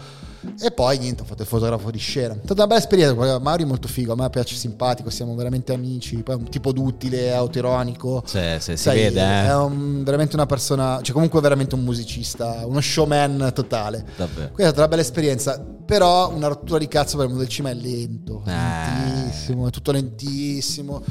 e poi niente, ho fatto il fotografo di scena. È stata una bella esperienza, Mauro è molto figo, a me piace simpatico, siamo veramente amici, poi è un tipo duttile, autironico. Sì, sì, si vede, eh. È un veramente una persona, cioè comunque veramente un musicista, uno showman totale. Davvero. Questa è stata una bella esperienza, però una rottura di cazzo per il mondo del cinema è lento, eh. lentissimo, è tutto lentissimo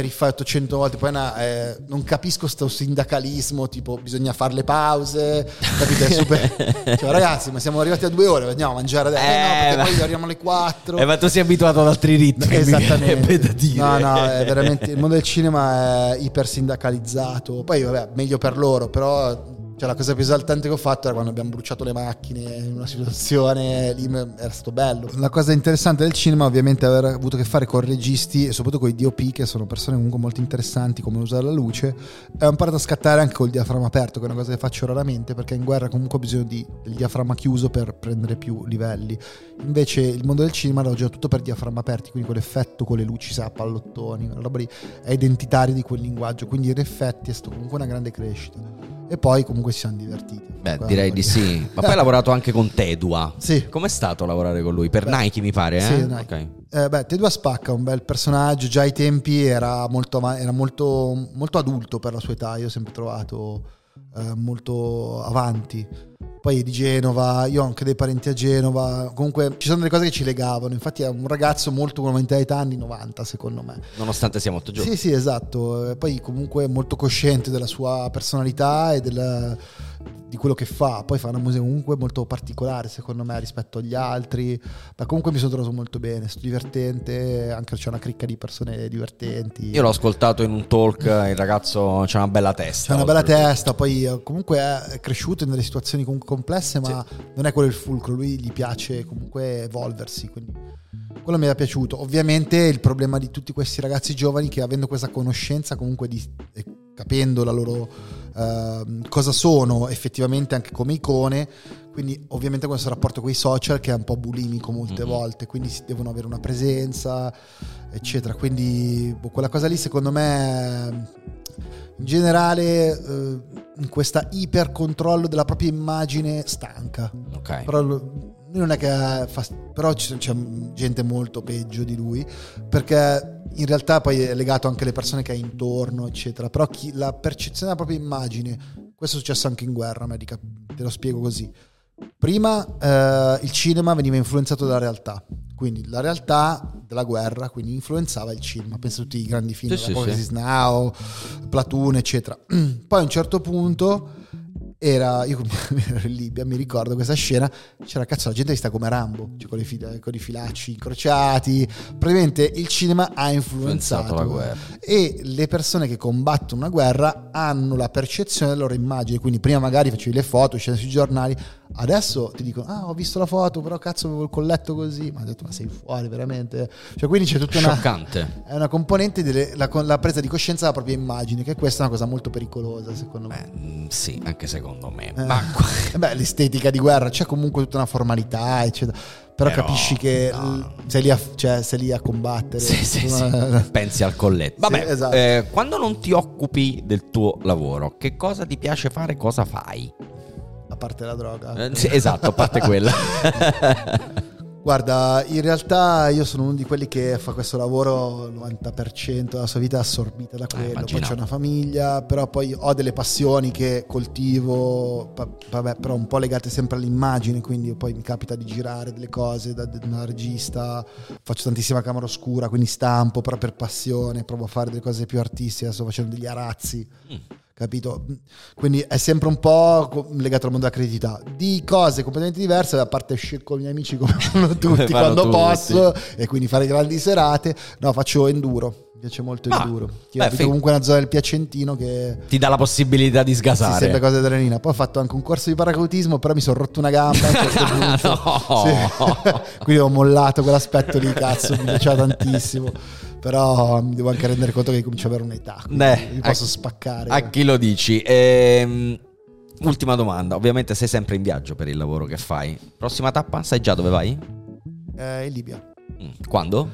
rifatto cento volte. Poi una, eh, non capisco questo sindacalismo, tipo bisogna fare le pause, capite? È super... cioè, ragazzi, ma siamo arrivati a due ore, andiamo a mangiare adesso. Eh, no, perché ma... poi arriviamo alle quattro. Eh, ma tu sei abituato ad altri ritmi. Esattamente. No, no, è veramente, il mondo del cinema è iper sindacalizzato. Poi, vabbè, meglio per loro, però cioè, la cosa più esaltante che ho fatto era quando abbiamo bruciato le macchine in una situazione lì era stato bello. La cosa interessante del cinema, ovviamente, è aver avuto a che fare con registi e soprattutto con i DOP, che sono persone comunque molto interessanti come usare la luce. Ho imparato a scattare anche col diaframma aperto, che è una cosa che faccio raramente, perché in guerra comunque ho bisogno del diaframma chiuso per prendere più livelli. Invece il mondo del cinema lo giro tutto per diaframma aperti, quindi con l'effetto con le luci, sa, pallottoni, roba lì è identitaria di quel linguaggio, quindi in effetti è stato comunque una grande crescita e poi comunque si siamo divertiti. Beh, direi di sì. Ma poi hai lavorato anche con Tedua. Sì. Com'è stato lavorare con lui? Per beh, Nike mi pare, eh? Sì, Nike. Okay. Eh, beh, Tedua spacca, un bel personaggio, già ai tempi era molto, era molto, molto adulto per la sua età, io ho sempre trovato eh, molto avanti poi è di Genova, io ho anche dei parenti a Genova, comunque ci sono delle cose che ci legavano, infatti è un ragazzo molto con una mentalità anni 90 secondo me. Nonostante sia molto giovane. Sì, sì, esatto, poi comunque molto cosciente della sua personalità e del, di quello che fa, poi fa una musica comunque molto particolare secondo me rispetto agli altri, ma comunque mi sono trovato molto bene, sto divertente, anche c'è una cricca di persone divertenti. Io l'ho ascoltato in un talk, il ragazzo c'ha una bella testa. C'ha una bella testa, poi comunque è cresciuto in delle situazioni comunque complesse, ma sì. non è quello il fulcro, lui gli piace comunque evolversi, quindi quello mi è piaciuto. Ovviamente il problema di tutti questi ragazzi giovani che avendo questa conoscenza comunque di, eh, capendo la loro uh, cosa sono effettivamente anche come icone, quindi ovviamente questo rapporto con i social che è un po' bulimico molte mm-hmm. volte, quindi si devono avere una presenza, eccetera. Quindi boh, quella cosa lì secondo me in generale eh, in questa ipercontrollo della propria immagine stanca. Ok. Però non è che fa, però c'è gente molto peggio di lui perché in realtà poi è legato anche alle persone che ha intorno eccetera però chi, la percezione della propria immagine questo è successo anche in guerra medica te lo spiego così prima eh, il cinema veniva influenzato dalla realtà quindi la realtà della guerra quindi influenzava il cinema. Pensa a tutti i grandi film sì, sì, sì. Now Platoon eccetera. Poi a un certo punto era io ero in Libia mi ricordo questa scena c'era cazzo la gente che sta come Rambo cioè con, fila, con, i filacci incrociati. Praticamente il cinema ha influenzato la guerra. e le persone che combattono una guerra hanno la percezione della loro immagine quindi prima magari facevi le foto scene sui giornali Adesso ti dicono, ah, ho visto la foto, però cazzo avevo il colletto così. Ma ho detto, ma sei fuori veramente. Cioè, quindi c'è tutta una. Scioccante. È una componente della la presa di coscienza della propria immagine, che questa è una cosa molto pericolosa, secondo me. Beh, mm, sì, anche secondo me. Eh, Ma beh, l'estetica di guerra c'è comunque tutta una formalità, eccetera. Però, Però, capisci che no. sei, lì a, cioè, sei lì a combattere. Sì, sì, sì. Eh, pensi al colletto. Vabbè, esatto. eh, quando non ti occupi del tuo lavoro, che cosa ti piace fare? Cosa fai? Parte la droga. Eh, sì, esatto, a parte quella. Guarda, in realtà io sono uno di quelli che fa questo lavoro, il 90% della sua vita è assorbita da quello, poi Eh, immaginavo. c'è una famiglia, però poi ho delle passioni che coltivo, vabbè, però un po' legate sempre all'immagine, quindi poi mi capita di girare delle cose da, da regista, faccio tantissima camera oscura, quindi stampo, però per passione, provo a fare delle cose più artistiche, sto facendo degli arazzi Mm. Capito? Quindi è sempre un po' legato al mondo della creatività. Di cose completamente diverse, a parte con i miei amici come fanno tutti quando tutti. posso e quindi fare grandi serate. No, faccio enduro. Piace molto Ah, enduro. Io beh, abito comunque una zona del Piacentino che ti dà la possibilità di sgasare. sempre cose adrenalina. Poi ho fatto anche un corso di paracadutismo, però mi sono rotto una gamba a un certo punto. Sì. quindi ho mollato quell'aspetto lì, cazzo, mi piaceva tantissimo. Però mi devo anche rendere conto che comincio ad avere un'età, quindi Eh, mi posso a- spaccare. A chi lo dici? Ehm, ultima domanda. Ovviamente sei sempre in viaggio per il lavoro che fai. Prossima tappa? Sai già dove vai? Eh, in Libia. Mm, Quando?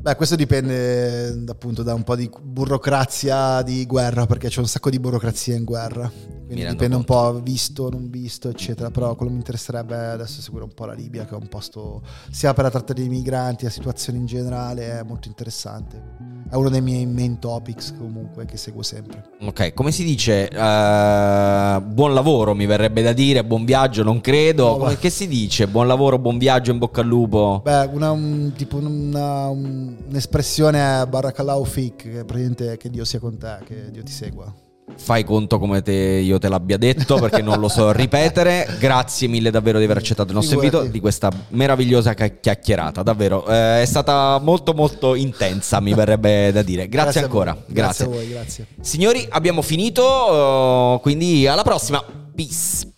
Beh, questo dipende appunto da un po' di burocrazia di guerra, perché c'è un sacco di burocrazia in guerra. Quindi dipende un po' visto, non visto, eccetera. Però quello mi interesserebbe adesso seguire un po' la Libia, che è un posto sia per la tratta dei migranti, la situazione in generale, è molto interessante. È uno dei miei main topics comunque che seguo sempre. Ok, come si dice? Eh, buon lavoro mi verrebbe da dire, buon viaggio non credo. No, che si dice? Buon lavoro, buon viaggio, in bocca al lupo. Beh, una, un- tipo una- un- un'espressione è Barakallahu Fik, che praticamente che Dio sia con te, che Dio ti segua. Fai conto come te, io te l'abbia detto perché non lo so ripetere. Grazie mille davvero di aver accettato il nostro invito, Figurati. di questa meravigliosa chiacchierata. Davvero, eh, è stata molto molto intensa, mi verrebbe da dire. Grazie, a ancora. Grazie. Grazie a voi, grazie. Signori, abbiamo finito, eh, quindi alla prossima. Peace.